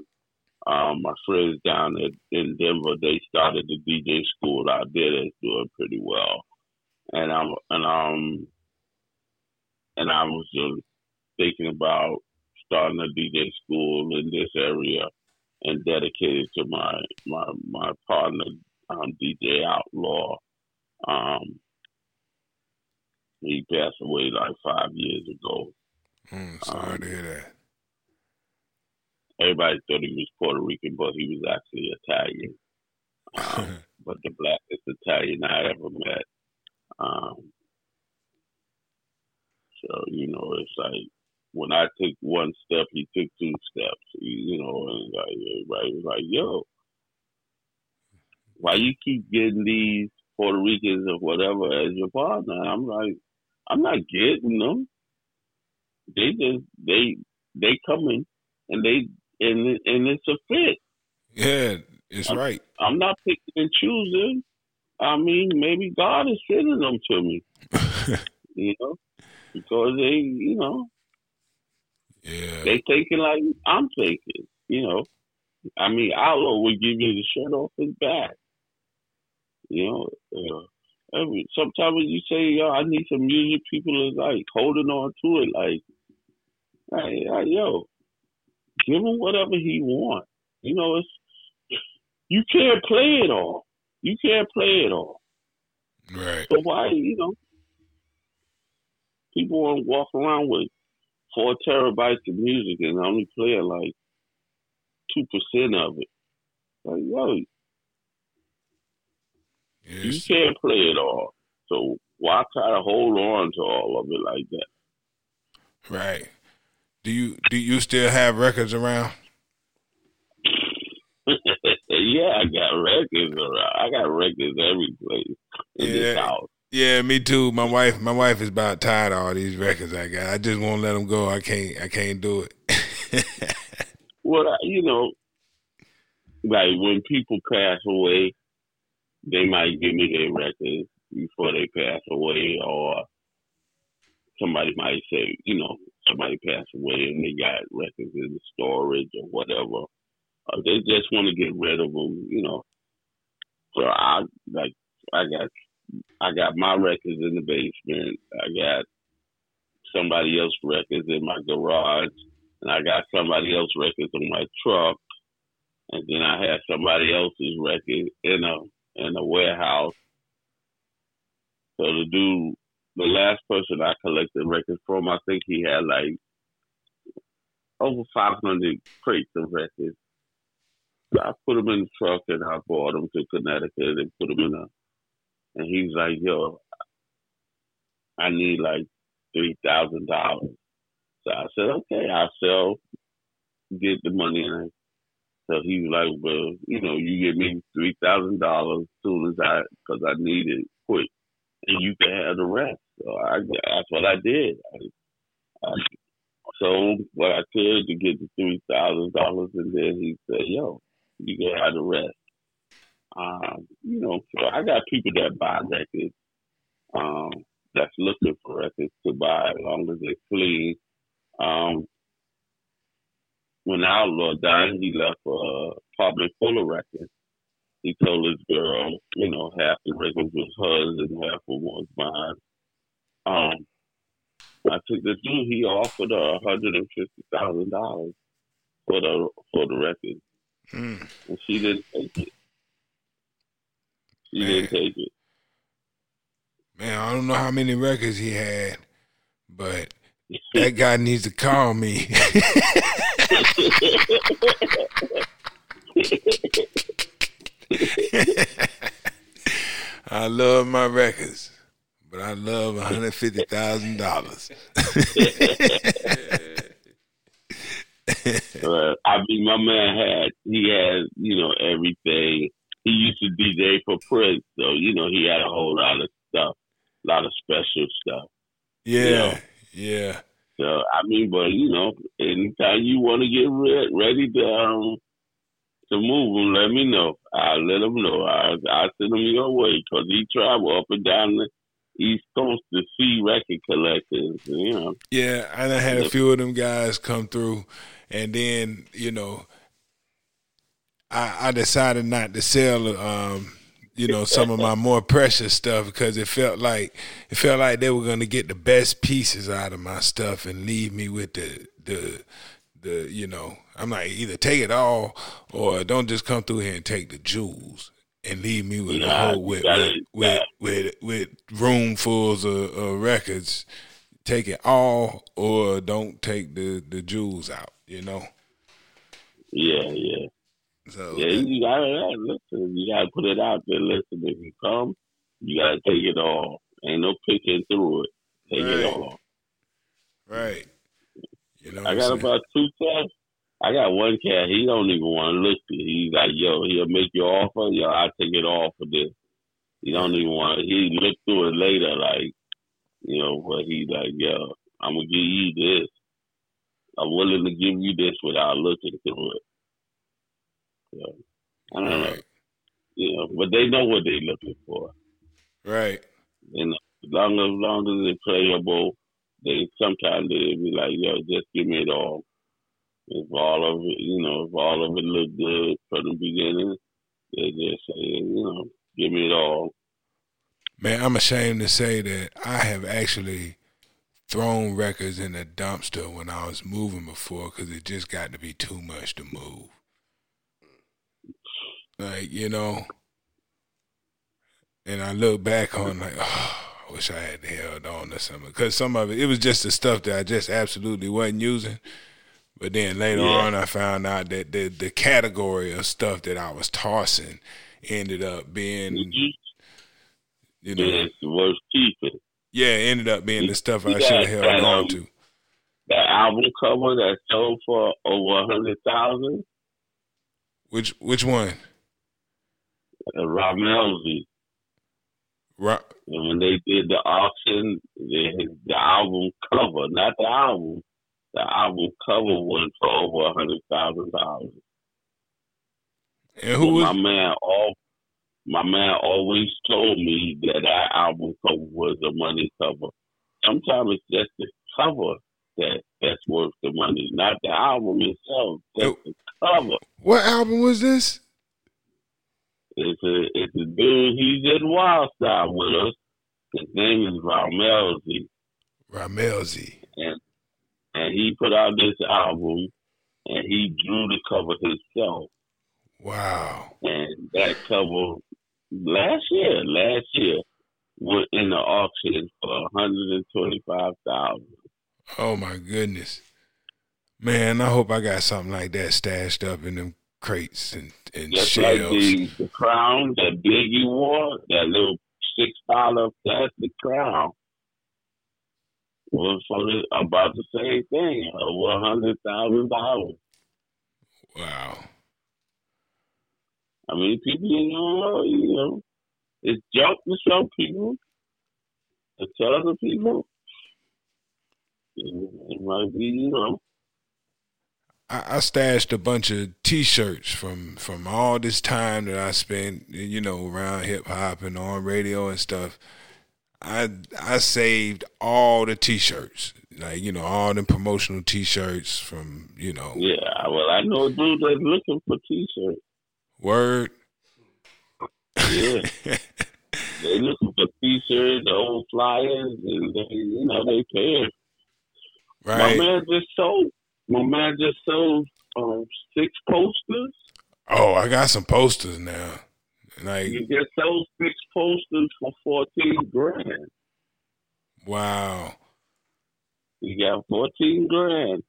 Um, my friends down at, in Denver, they started the DJ school out there that's doing pretty well. And I'm and um and I was uh, thinking about starting a DJ school in this area and dedicated to my my my partner um, DJ Outlaw. Um, he passed away like five years ago. Mm, sorry um, to hear that. Everybody thought he was Puerto Rican, but he was actually Italian. Um, but the blackest Italian I ever met. Um, so you know, it's like when I took one step, he took two steps. You know, and like everybody was like, "Yo, why you keep getting these Puerto Ricans or whatever as your partner?" I'm like, I'm not getting them. They just they they coming and they and and it's a fit. Yeah, it's I'm, right. I'm not picking and choosing. I mean, maybe God is sending them to me. you know, because they, you know, yeah, they thinking like I'm thinking. You know, I mean, Outlaw would give you the shirt off his back. You know, uh, every sometimes when you say, "Yo, I need some music," people is like holding on to it, like, hey, hey yo, give him whatever he wants. You know, it's you can't play it all. You can't play it all. Right. So why, you know, people want to walk around with four terabytes of music and I only play like two percent of it. Like, yo, yes. you can't play it all. So why try to hold on to all of it like that? Right. Do you do you still have records around? yeah, I got records around. I got records every place in yeah. this house. Yeah, me too. My wife, my wife is about tired of all these records I got. I just won't let them go. I can't, I can't do it. well, you know, like when people pass away, they might give me their records before they pass away, or somebody might say, you know, somebody passed away and they got records in the storage or whatever. Uh, they just want to get rid of them, you know. So I like I got I got my records in the basement. I got somebody else records in my garage, and I got somebody else records on my truck, and then I had somebody else's record in a in a warehouse. So the dude, the last person I collected records from, I think he had like over 500 crates of records. I put them in the truck and I brought them to Connecticut and put them in a. And he's like, "Yo, I need like three thousand dollars." So I said, "Okay, I'll sell, get the money." And so he was like, "Well, you know, you give me three thousand dollars as soon as I, because I need it quick, and you can have the rest." So I, that's what I did. I, I sold what I could to get the three thousand dollars, and then he said, "Yo, you can have the rest. Um, you know, so I got people that buy records, um, that's looking for records to buy as long as they're clean. Um, when Outlaw died, he left a public full of records. He told his girl, you know, half the records was hers and half of was mine. Um, I took the dude. He offered a hundred and fifty thousand dollars for the for the records. Mm. And she didn't take it. She Man. didn't take it. Man, I don't know how many records he had, but that guy needs to call me. I love my records, but I love one hundred fifty thousand dollars. uh, I mean, my man had he had you know everything. He used to DJ for Prince, so you know he had a whole lot of stuff, a lot of special stuff. Yeah, you know? yeah. So I mean, but you know, anytime you want to get re- ready to um, to move him, let me know. I'll let him know. I'll, I'll send him your way because he travel up and down the East Coast to see record collectors. You know. Yeah, and I had a few of them guys come through, and then you know, I, I decided not to sell um, you know, some of my more precious stuff because it felt like it felt like they were going to get the best pieces out of my stuff and leave me with the the the you know, I'm like either take it all or don't just come through here and take the jewels and leave me with a whole with with, with with with roomfuls of, of records. Take it all or don't take the the jewels out. You know. Yeah, yeah. So yeah, you gotta listen. You gotta put it out there. Listen, if you come, you gotta take it all. Ain't no picking through it. Take right. it all. Right. You know. I got about two cats. I got one cat. He don't even want to look. He's like, yo, he'll make you offer. Yo, I take it all for this. He don't even want. He look through it later, like, you know, but he like, yo, I'm gonna give you this. I'm willing to give you this without looking through it. So, I don't know. You know, but they know what they're looking for. Right. And as long as, as long as it's playable, they sometimes they be like, yo, just give me it all. If all of it, you know, if all of it look good from the beginning, they just say, you know, give me it all. Man, I'm ashamed to say that I have actually thrown records in the dumpster when I was moving before because it just got to be too much to move. Like, you know, and I look back on like, oh, I wish I had held on to some because some of it, it was just the stuff that I just absolutely wasn't using. But then later yeah. on, I found out that the the category of stuff that I was tossing ended up being, mm-hmm. you know, was cheaper. Yeah, ended up being the stuff I should have held that, on um, to. The album cover that sold for over a hundred thousand. Which which one? Uh, Rammellzee. Right. And when they did the auction, the, the album cover, not the album, the album cover went for over a hundred thousand dollars. And who was my man? All my man always told me that that album cover was a money cover. Sometimes it's just the cover that that's worth the money, not the album itself. Just the cover. What album was this? It's a it's a dude. He's in Wild Style with us. His name is Rammellzee. Rammellzee. And and he put out this album, and he drew the cover himself. Wow. And that cover last year, last year, went in the auction for one hundred and twenty five thousand. Oh my goodness. Man, I hope I got something like that stashed up in them crates and, and Just shelves. like the, the crown that Biggie wore, that little six dollar plastic crown was for the, about the same thing, over a hundred thousand dollars. Wow. I mean, people you know, you know, it's junk to some people. To tell other people, it might be, you know, I, I stashed a bunch of T-shirts from from all this time that I spent, you know, around hip hop and on radio and stuff. I I saved all the T-shirts, like you know, all the promotional T-shirts from you know. Yeah, well, I know a dude that's looking for T-shirts. Word. Yeah. they looking for T-shirts, old flyers, and they, you know they pay. Right. My man just sold my man just sold um, six posters. Oh, I got some posters now. Like he just sold six posters for fourteen grand. Wow. He got fourteen grand.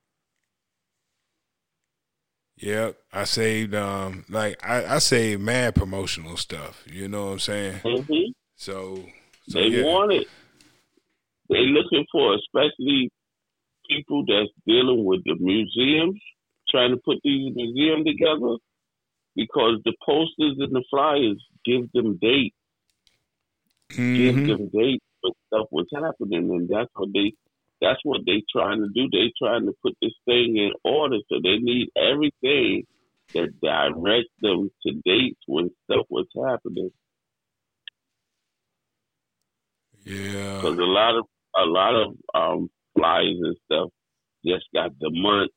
Yep, I saved um like I, I saved mad promotional stuff. You know what I'm saying? Mm-hmm. So, so, they yeah. want it. They looking for, especially people that's dealing with the museums, trying to put these museums together, because the posters and the flyers give them dates, mm-hmm. give them dates for stuff was happening, and that's what they that's what they trying to do. They trying to put this thing in order, so they need everything that directs them to dates when stuff was happening. Yeah, because a lot of a lot of um, flyers and stuff just got the month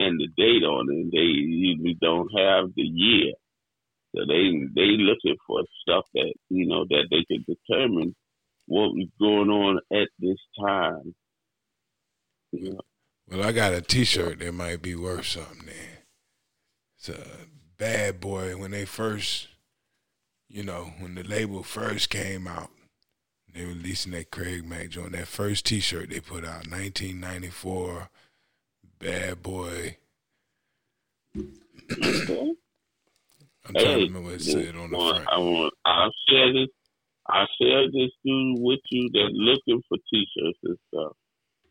and the date on it. They usually don't have the year, so they they looking for stuff that you know that they can determine what was going on at this time. Well, I got a T-shirt that might be worth something. Then it's a bad boy when they first, you know, when the label first came out. They releasing that Craig Mack joint. That first T-shirt they put out, 1994, Bad Boy. I'm trying Hey, to remember what it said on the front. I want. I'll share this. I'll share this dude with you that looking for t-shirts and stuff.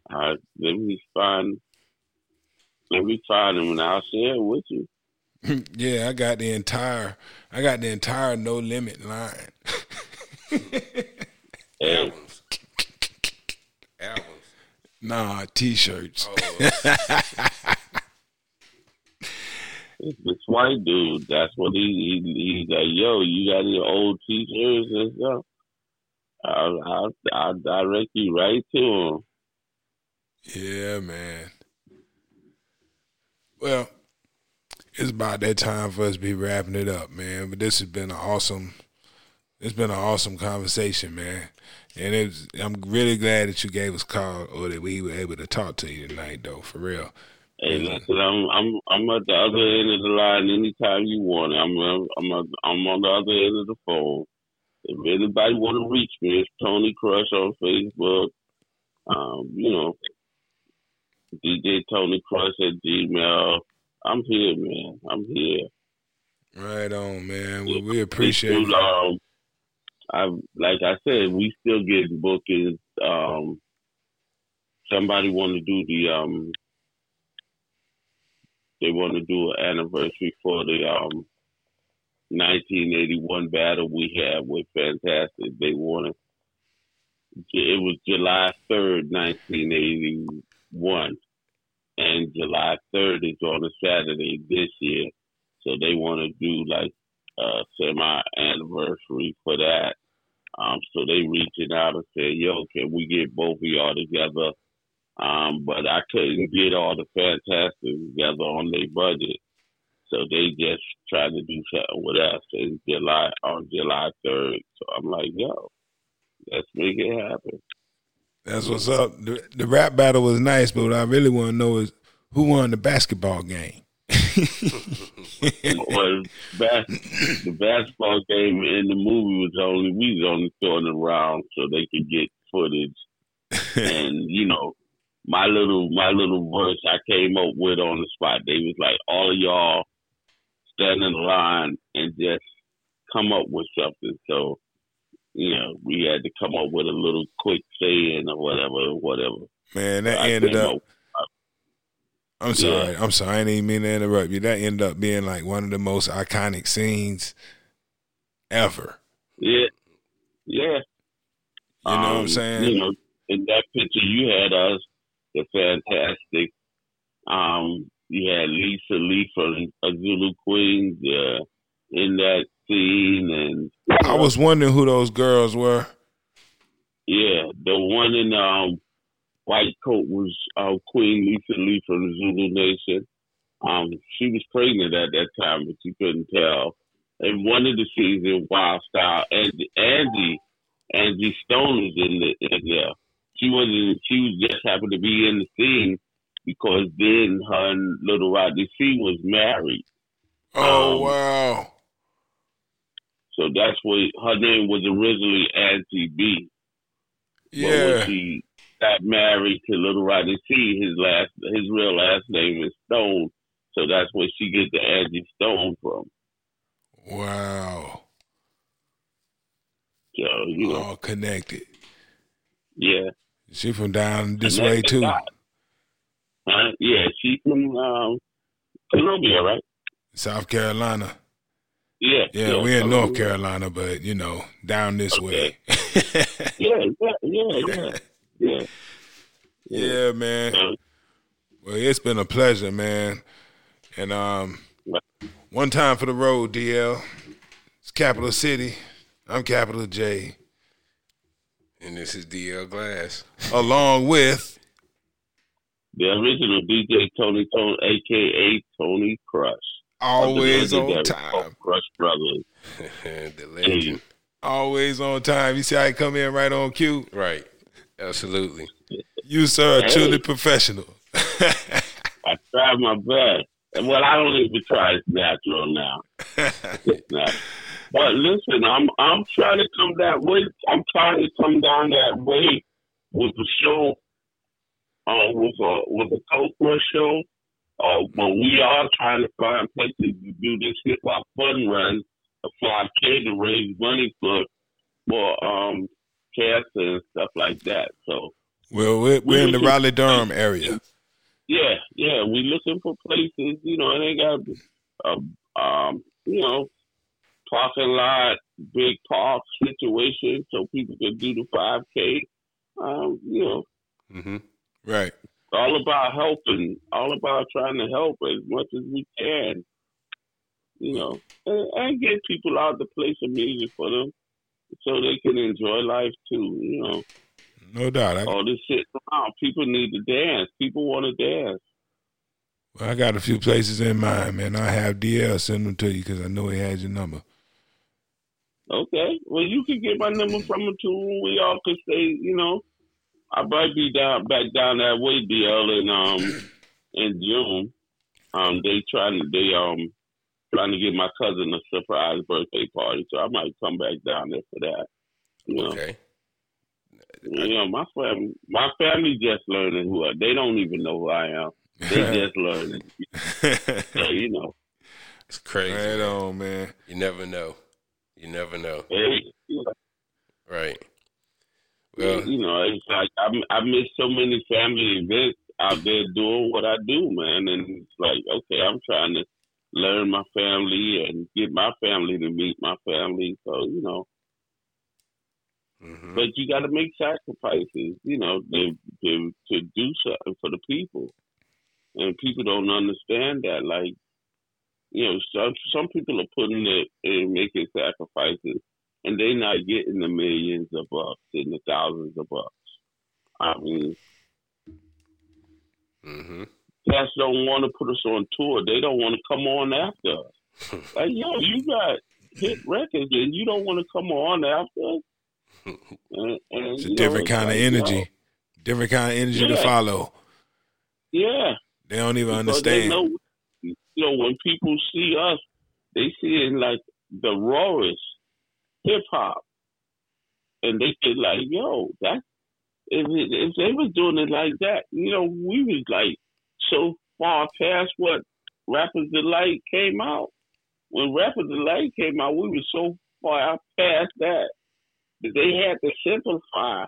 Uh, let me find. Let me find them and I'll share it with you. yeah, I got the entire, I got the entire No Limit line. Hey, Albums. Albums. nah, T-shirts. Oh, this white dude. That's what he, he he's like. Yo, you got any old t-shirts and stuff? I'll, I'll, I'll direct you right to him. Yeah, man. Well, it's about that time for us to be wrapping it up, man. But this has been an awesome. It's been an awesome conversation, man. And it's, I'm really glad that you gave us a call or that we were able to talk to you tonight, though, for real. Hey, listen, I'm I'm I'm at the other end of the line anytime you want it. I'm I'm I'm, I'm on the other end of the phone. If anybody want to reach me, it's Tony Crush on Facebook. Um, you know, DJ Tony Crush at Gmail. I'm here, man. I'm here. Right on, man. Well, we appreciate it. Um, I like I said, we still get bookings. Um, somebody want to do the um, they want to do an anniversary for the um, 1981 battle we had with Fantastic. They want wanted it was July 3rd, 1981, and July 3rd is on a Saturday this year. So they want to do like a semi anniversary for that. Um, so they reaching out and saying, "Yo, can we get both of y'all together?" Um, but I couldn't get all the fantastic together on their budget, so they just tried to do something with us in July on July third. So I'm like, "Yo, let's make it happen." That's what's up. The, the rap battle was nice, but what I really want to know is who won the basketball game. Well, bas- the basketball game in the movie was only we was only throwing around so they could get footage, and you know, my little my little verse I came up with on the spot. They was like, all of y'all stand in line and just come up with something. So, you know, we had to come up with a little quick saying or whatever, whatever. Man, that I ended came up. I'm sorry. I'm sorry. I didn't even mean to interrupt you. That ended up being like one of the most iconic scenes ever. Yeah, yeah. You know what I'm Um, saying? You know, in that picture you had us, the fantastic. Um, you had Lisa Lee from Zulu Queens uh, in that scene, and I was wondering who those girls were. yeah, the one in um white coat was uh, Queen Lisa Lee from the Zulu Nation. Um, she was pregnant at that time, but you couldn't tell. And one of the scenes in Wild Style, Angie, Angie, Angie Stone was in, the, in there. She wasn't. She was just happened to be in the scene because then her and Little Rodney C was married. Oh Um, wow! So that's what her name was originally Angie B. But when Yeah, she got married to Little Rodney C, his last his real last name is Stone. So that's where she get the Angie Stone from. wow! So, you know, All connected. yeah. She from down this way too. Huh? Yeah, she from um, Columbia, right? South Carolina. Yeah. Yeah, we're in North Carolina, but you know, down this way. Yeah, yeah, yeah, yeah. Yeah. yeah, man. Well, it's been a pleasure, man. And um, one time for the road, DL. It's Capital City. I'm Capital J. and this is DL Glass. Along with the original DJ Tony Tone, aka Tony Crush. Always on time. Crush Brothers. the legend. Always on time. You see how I come in right on cue? Right. Absolutely. You, sir, are Hey. truly professional. I try my best. And Well, I don't even try. It's natural now. It's. But listen, I'm I'm trying to come that way. I'm trying to come down that way with the show, uh, with a with a Cobra show. Uh, but we are trying to find places to do this hip hop fun run, a 5K to raise money for for um cancer and stuff like that. So well, we're, we're in the Raleigh Durham area. yeah, yeah, we looking for places. You know, and they got a um, you know, parking lot, big park situation, so people can do the five k. Um, you know, Mm-hmm. Right. all about helping, all about trying to help as much as we can. You know, and, and get people out to play some music for them, so they can enjoy life too. You know, No doubt. I, all this shit around. People need to dance. People want to dance. well, I got a few places in mind, man. I have DL send them to you because I know he has your number. Okay. Well, you can get my number from him too. We all could say, you know, I might be down back down that way, DL, in um in June. Um, they trying to they um trying to give my cousin a surprise birthday party, so I might come back down there for that. You know, Okay. you know, my family, my family just learning who I. They don't even know who I am. They just learning. So, you know, It's crazy. right man. on, man. You never know. You never know. hey, you know, Right. Well, you know, it's like I, I miss so many family events out there doing what I do, man. And it's like, okay, I'm trying to learn my family and get my family to meet my family. So, you know, mhm. but you got to make sacrifices, you know, to, to, to do something for the people. And people don't understand that. Like, you know, some, some people are putting it and making sacrifices and they're not getting the millions of bucks and the thousands of bucks. I mean, Mhm. Cats don't want to put us on tour. They don't want to come on after us. Like, yo, you got hit records and you don't want to come on after us. And, and, It's a you know, different kind of like, energy. yo, Different kind of energy to follow. yeah. They don't even Because understand. know, you know, when people see us, they see it like the rawest hip hop, and they say like, "Yo, that if if they was doing it like that, you know, we was like so far past what Rappers Delight came out. When Rappers Delight came out, we were so far past that that they had to simplify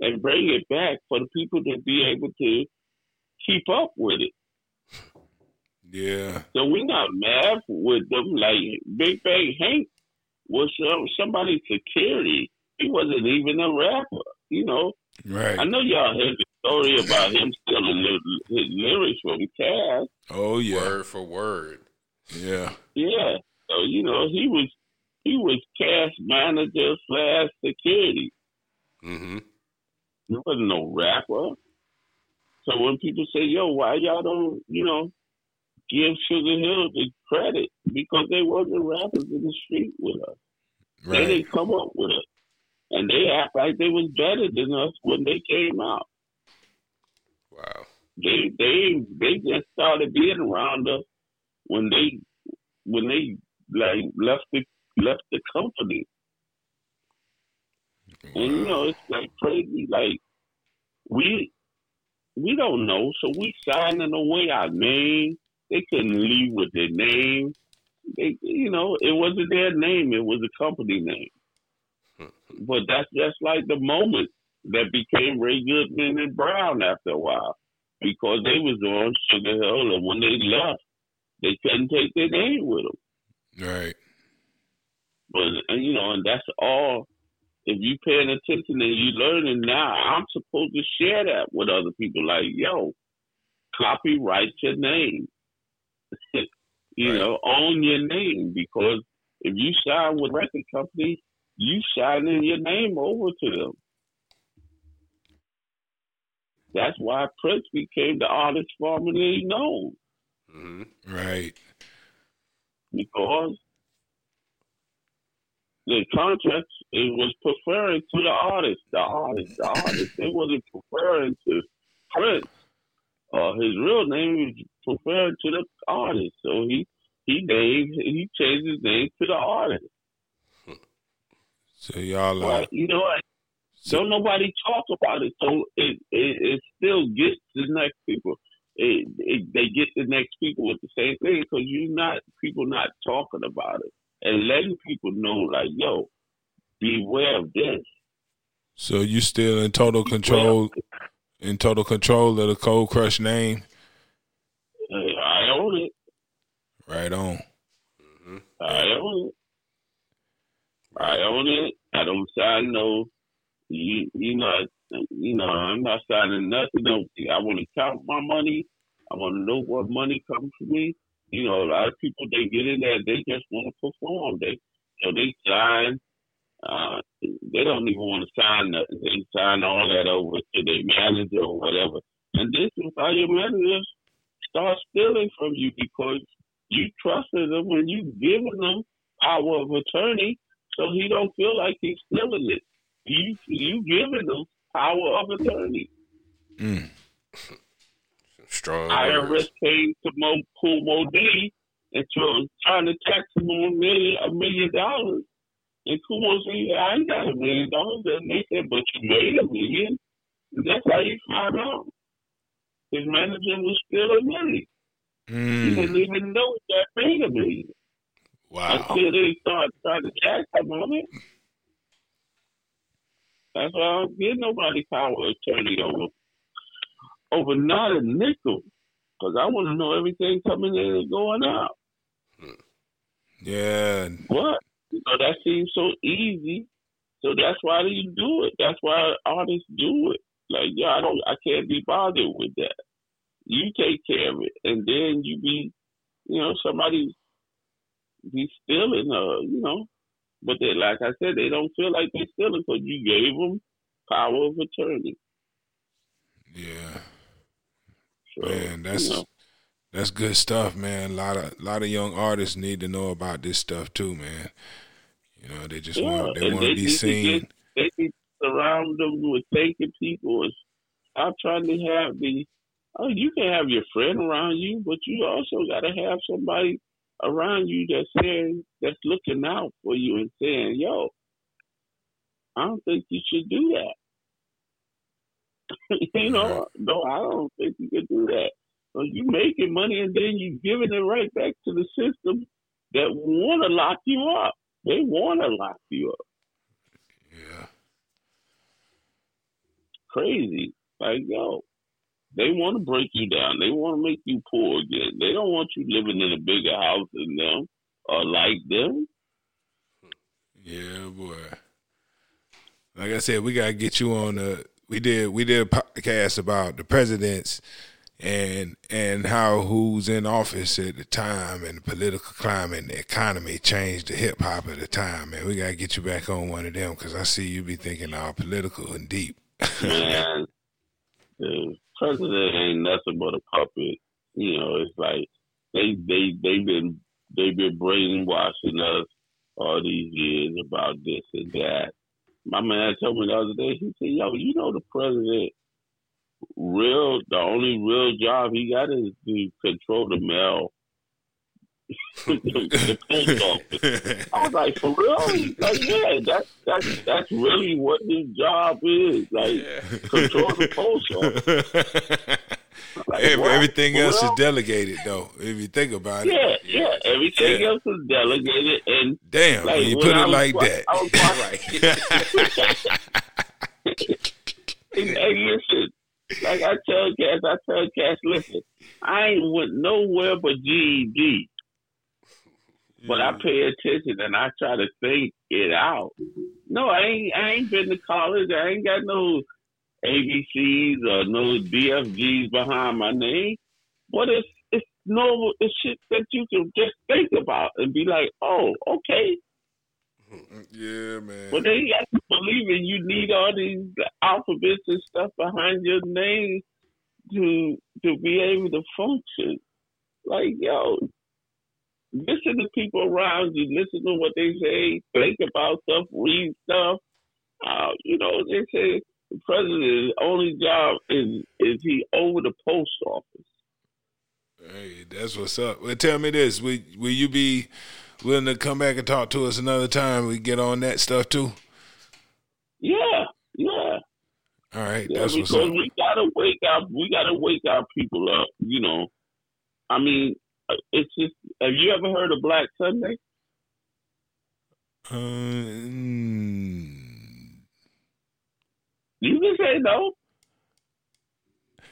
and bring it back for the people to be able to keep up with it. Yeah. So we not mad with them. Like Big Bank Hank was some, somebody's security. He wasn't even a rapper. You know, Right. I know y'all heard story about him stealing li- his lyrics from Caz. Oh yeah. Word for word. Yeah. Yeah. So you know he was he was Caz manager slash security. Mm-hmm. He wasn't no rapper. So when people say, "Yo, why y'all don't," you know, give Sugar Hill the credit because they wasn't rappers in the street with us. They didn't come up with it. And they act like they was better than us when they came out. They they they just started being around us when they when they like left the left the company. And you know, it's like crazy. Like we we don't know, so we signing away our name. They couldn't leave with their name. They, you know, it wasn't their name; it was a company name. But that's just like the moment that became Ray Goodman and Brown after a while, because they was on Sugar Hill, and when they left, they couldn't take their name with them. Right. But and, you know, and that's all. If you paying attention and you learning now, I'm supposed to share that with other people. Like, yo, copyright your name. you Right. know, own your name because if you sign with record company, you signing your name over to them. That's why Prince became the artist formerly known. Mm-hmm. Right. Because the contract it was preferring to the artist, the artist, the artist. It wasn't preferring to Prince. Uh, his real name was preferring to the artist. So he he named he changed his name to the artist. So y'all uh, But you know what? Don't nobody talk about it, so it it, it still gets the next people. It, it, they get the next people with the same thing because you not people not talking about it and letting people know like, yo, beware of this. so you still in total control in total control of the Cold Crush name? Uh, I own it. Right on. Mm-hmm. I own it. I own it. I don't sign no. You, you know, you know, I'm not signing nothing. No, I want to count my money. I want to know what money comes to me. You know, a lot of people they get in there, they just want to perform. They, so they sign. Uh, they don't even want to sign nothing. They sign all that over to their manager or whatever. And this is how your managers start stealing from you because you trusted them when you giving them power of attorney, so he don't feel like he's stealing it. You you giving them power of attorney. Mm. Strong. IRS came to Mo Mo Diddy and try- trying to tax him on a million a million dollars. And Kool Moe said, I ain't got a million dollars. And they said, But you made a million. And that's how he found out. His manager was still a million. He Mm. didn't even know that made a million. Wow. until they start trying to tax him on it. That's why I don't give nobody power of attorney over over not a nickel, because I want to know everything coming in and going out. Yeah. What? You know, that seems so easy. So that's why you do it. That's why artists do it. Like, yeah, I don't, I can't be bothered with that. You take care of it, and then you be, you know, somebody be stealing, uh, you know. But they, like I said, they don't feel like they're stealing because you gave them power of attorney. Yeah. So, Man, that's you know, that's good stuff, man. A lot of a lot of young artists need to know about this stuff too, man. You know, they just Yeah, want they want to be to seen. get- they can surround them with thanking people and stop trying to have the oh you can have your friend around you but you also got to have somebody around you that's saying that's looking out for you and saying yo i don't think you should do that you know no i don't think you can do that so you making money and then you giving it right back to the system that want to lock you up they want to lock you up Yeah. crazy. Like, yo, they want to break you down. They want to make you poor again. They don't want you living in a bigger house than them or like them. Yeah, boy. Like I said, we gotta get you on the. We did we did a podcast about the presidents and and how who's in office at the time and the political climate and the economy changed the hip hop at the time. Man, we gotta get you back on one of them because I see you be thinking all political and deep. Man, the president ain't nothing but a puppet. You know, it's like they they they've been they've been brainwashing us all these years about this and that. My man told me the other day, he said, Yo, you know the president real the only real job he got is to control the mail. The, the post office. I was like, for real? Like, yeah, that's that's that's really what his job is. Like, control the post office. Like, Ev- Everything else is delegated though. If you think about it, Yeah, yeah. Everything Yeah. else is delegated, and damn, like when you put it was like that. I was watching- and, and listen, like I tell Caz, I tell Caz, listen, I ain't went nowhere but GED, but I pay attention and I try to think it out. No, I ain't. I ain't been to college. I ain't got no ABCs or no DFGs behind my name. But it's it's normal. It's shit that you can just think about and be like, oh, okay. yeah, man. But they got to believe in you need all these alphabets and stuff behind your name to to be able to function. Like, yo, listen to people around you, listen to what they say, think about stuff, read stuff. Uh, you know, they say the president's only job is is he over the post office. Hey, that's what's up. Well, tell me this: will will you be willing to come back and talk to us another time? We get on that stuff too. Yeah, yeah. All right, Yeah, that's what's up. we gotta wake up. We gotta wake our people up. You know, I mean, uh, it's just. Have you ever heard of Black Sunday? Mm, You can say no.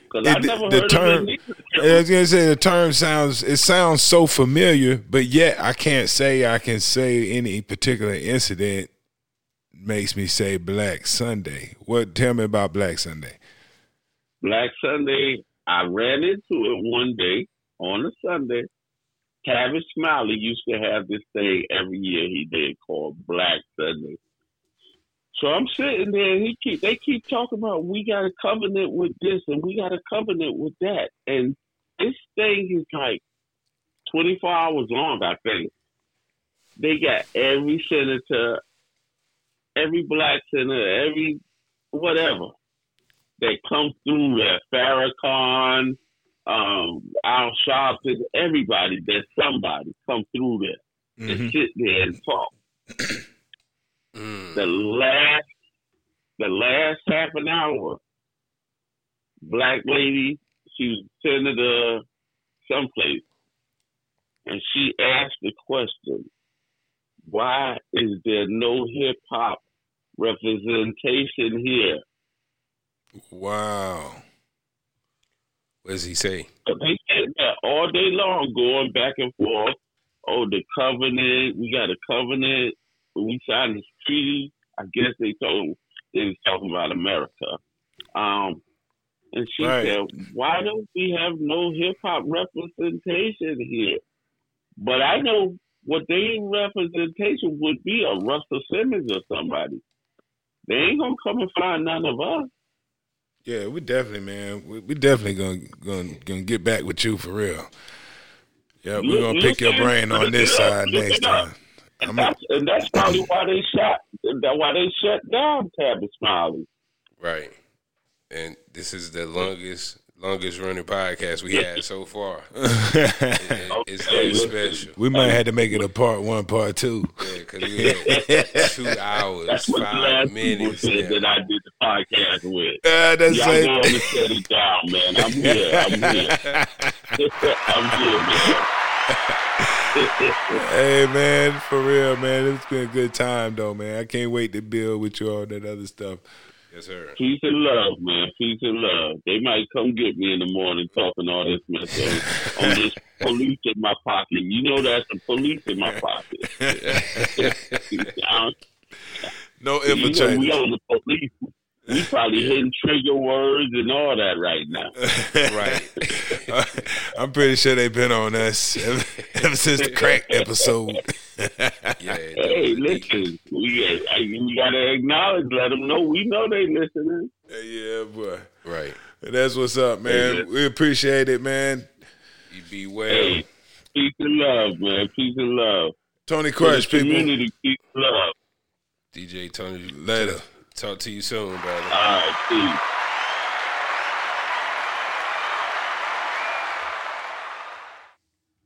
Because I It- never the heard term- of. I was gonna say the term sounds it sounds so familiar, but yet I can't say I can say any particular incident makes me say Black Sunday. What? Tell me about Black Sunday. Black Sunday, I ran into it one day on a Sunday. Tavis Smiley used to have this thing every year he did called Black Sunday. So I'm sitting there and he keep they keep talking about we got a covenant with this and we got a covenant with that. And this thing is like twenty four hours long, I think. They got every senator, every black senator, every whatever that come through there. Farrakhan, um, Al Sharpton, everybody, that somebody come through there and Mhm. sit there and talk. Mm. The last, the last half an hour, black lady, she was senator someplace, and she asked the question, "Why is there no hip hop representation here?" Wow. What does he say? They said that all day long, going back and forth. Oh, the covenant. We got a covenant. We signed this treaty. I guess they told they was talking about America. Um, and she Right. said, "Why don't we have no hip hop representation here?" But I know what their representation would be a Russell Simmons or somebody. They ain't gonna come and find none of us. Yeah, we definitely, man. We, we definitely gonna gonna gonna get back with you for real. Yeah, we're gonna pick your brain on this side next time. And that's, and that's probably why they shot. That why they shut down Tabby Smiley. Right. And this is the longest longest running podcast we had so far. It- it's very special. we might have to make it a part one, part two. Yeah, because we had two hours, That's what the last people minutes. said now. that I did the podcast with. Uh, that's Y'all like- go on and shut it down, man. I'm here. I'm here. I'm here, man. hey man, for real, man. It's been a good time though, man. I can't wait to build with you all that other stuff. Yes, sir. Peace and love, man. Peace and love. They might come get me in the morning talking all this mess on, this police in my pocket. You know that's the police in my pocket. No You know, we infiltrators. on the police. We probably hitting trigger words and all that right now. Right. I'm pretty sure they've been on us ever, ever since the crack episode. Yeah. Hey, listen, we, uh, we gotta acknowledge, let them know we know they listening. yeah, boy. Right. That's what's up, man. Hey, We appreciate it, man. You be well. Hey, peace and love, man. Peace and love. Tony For Crush, the people. community, peace and love. DJ Tony. Later. Talk to you soon, brother. All right, peace.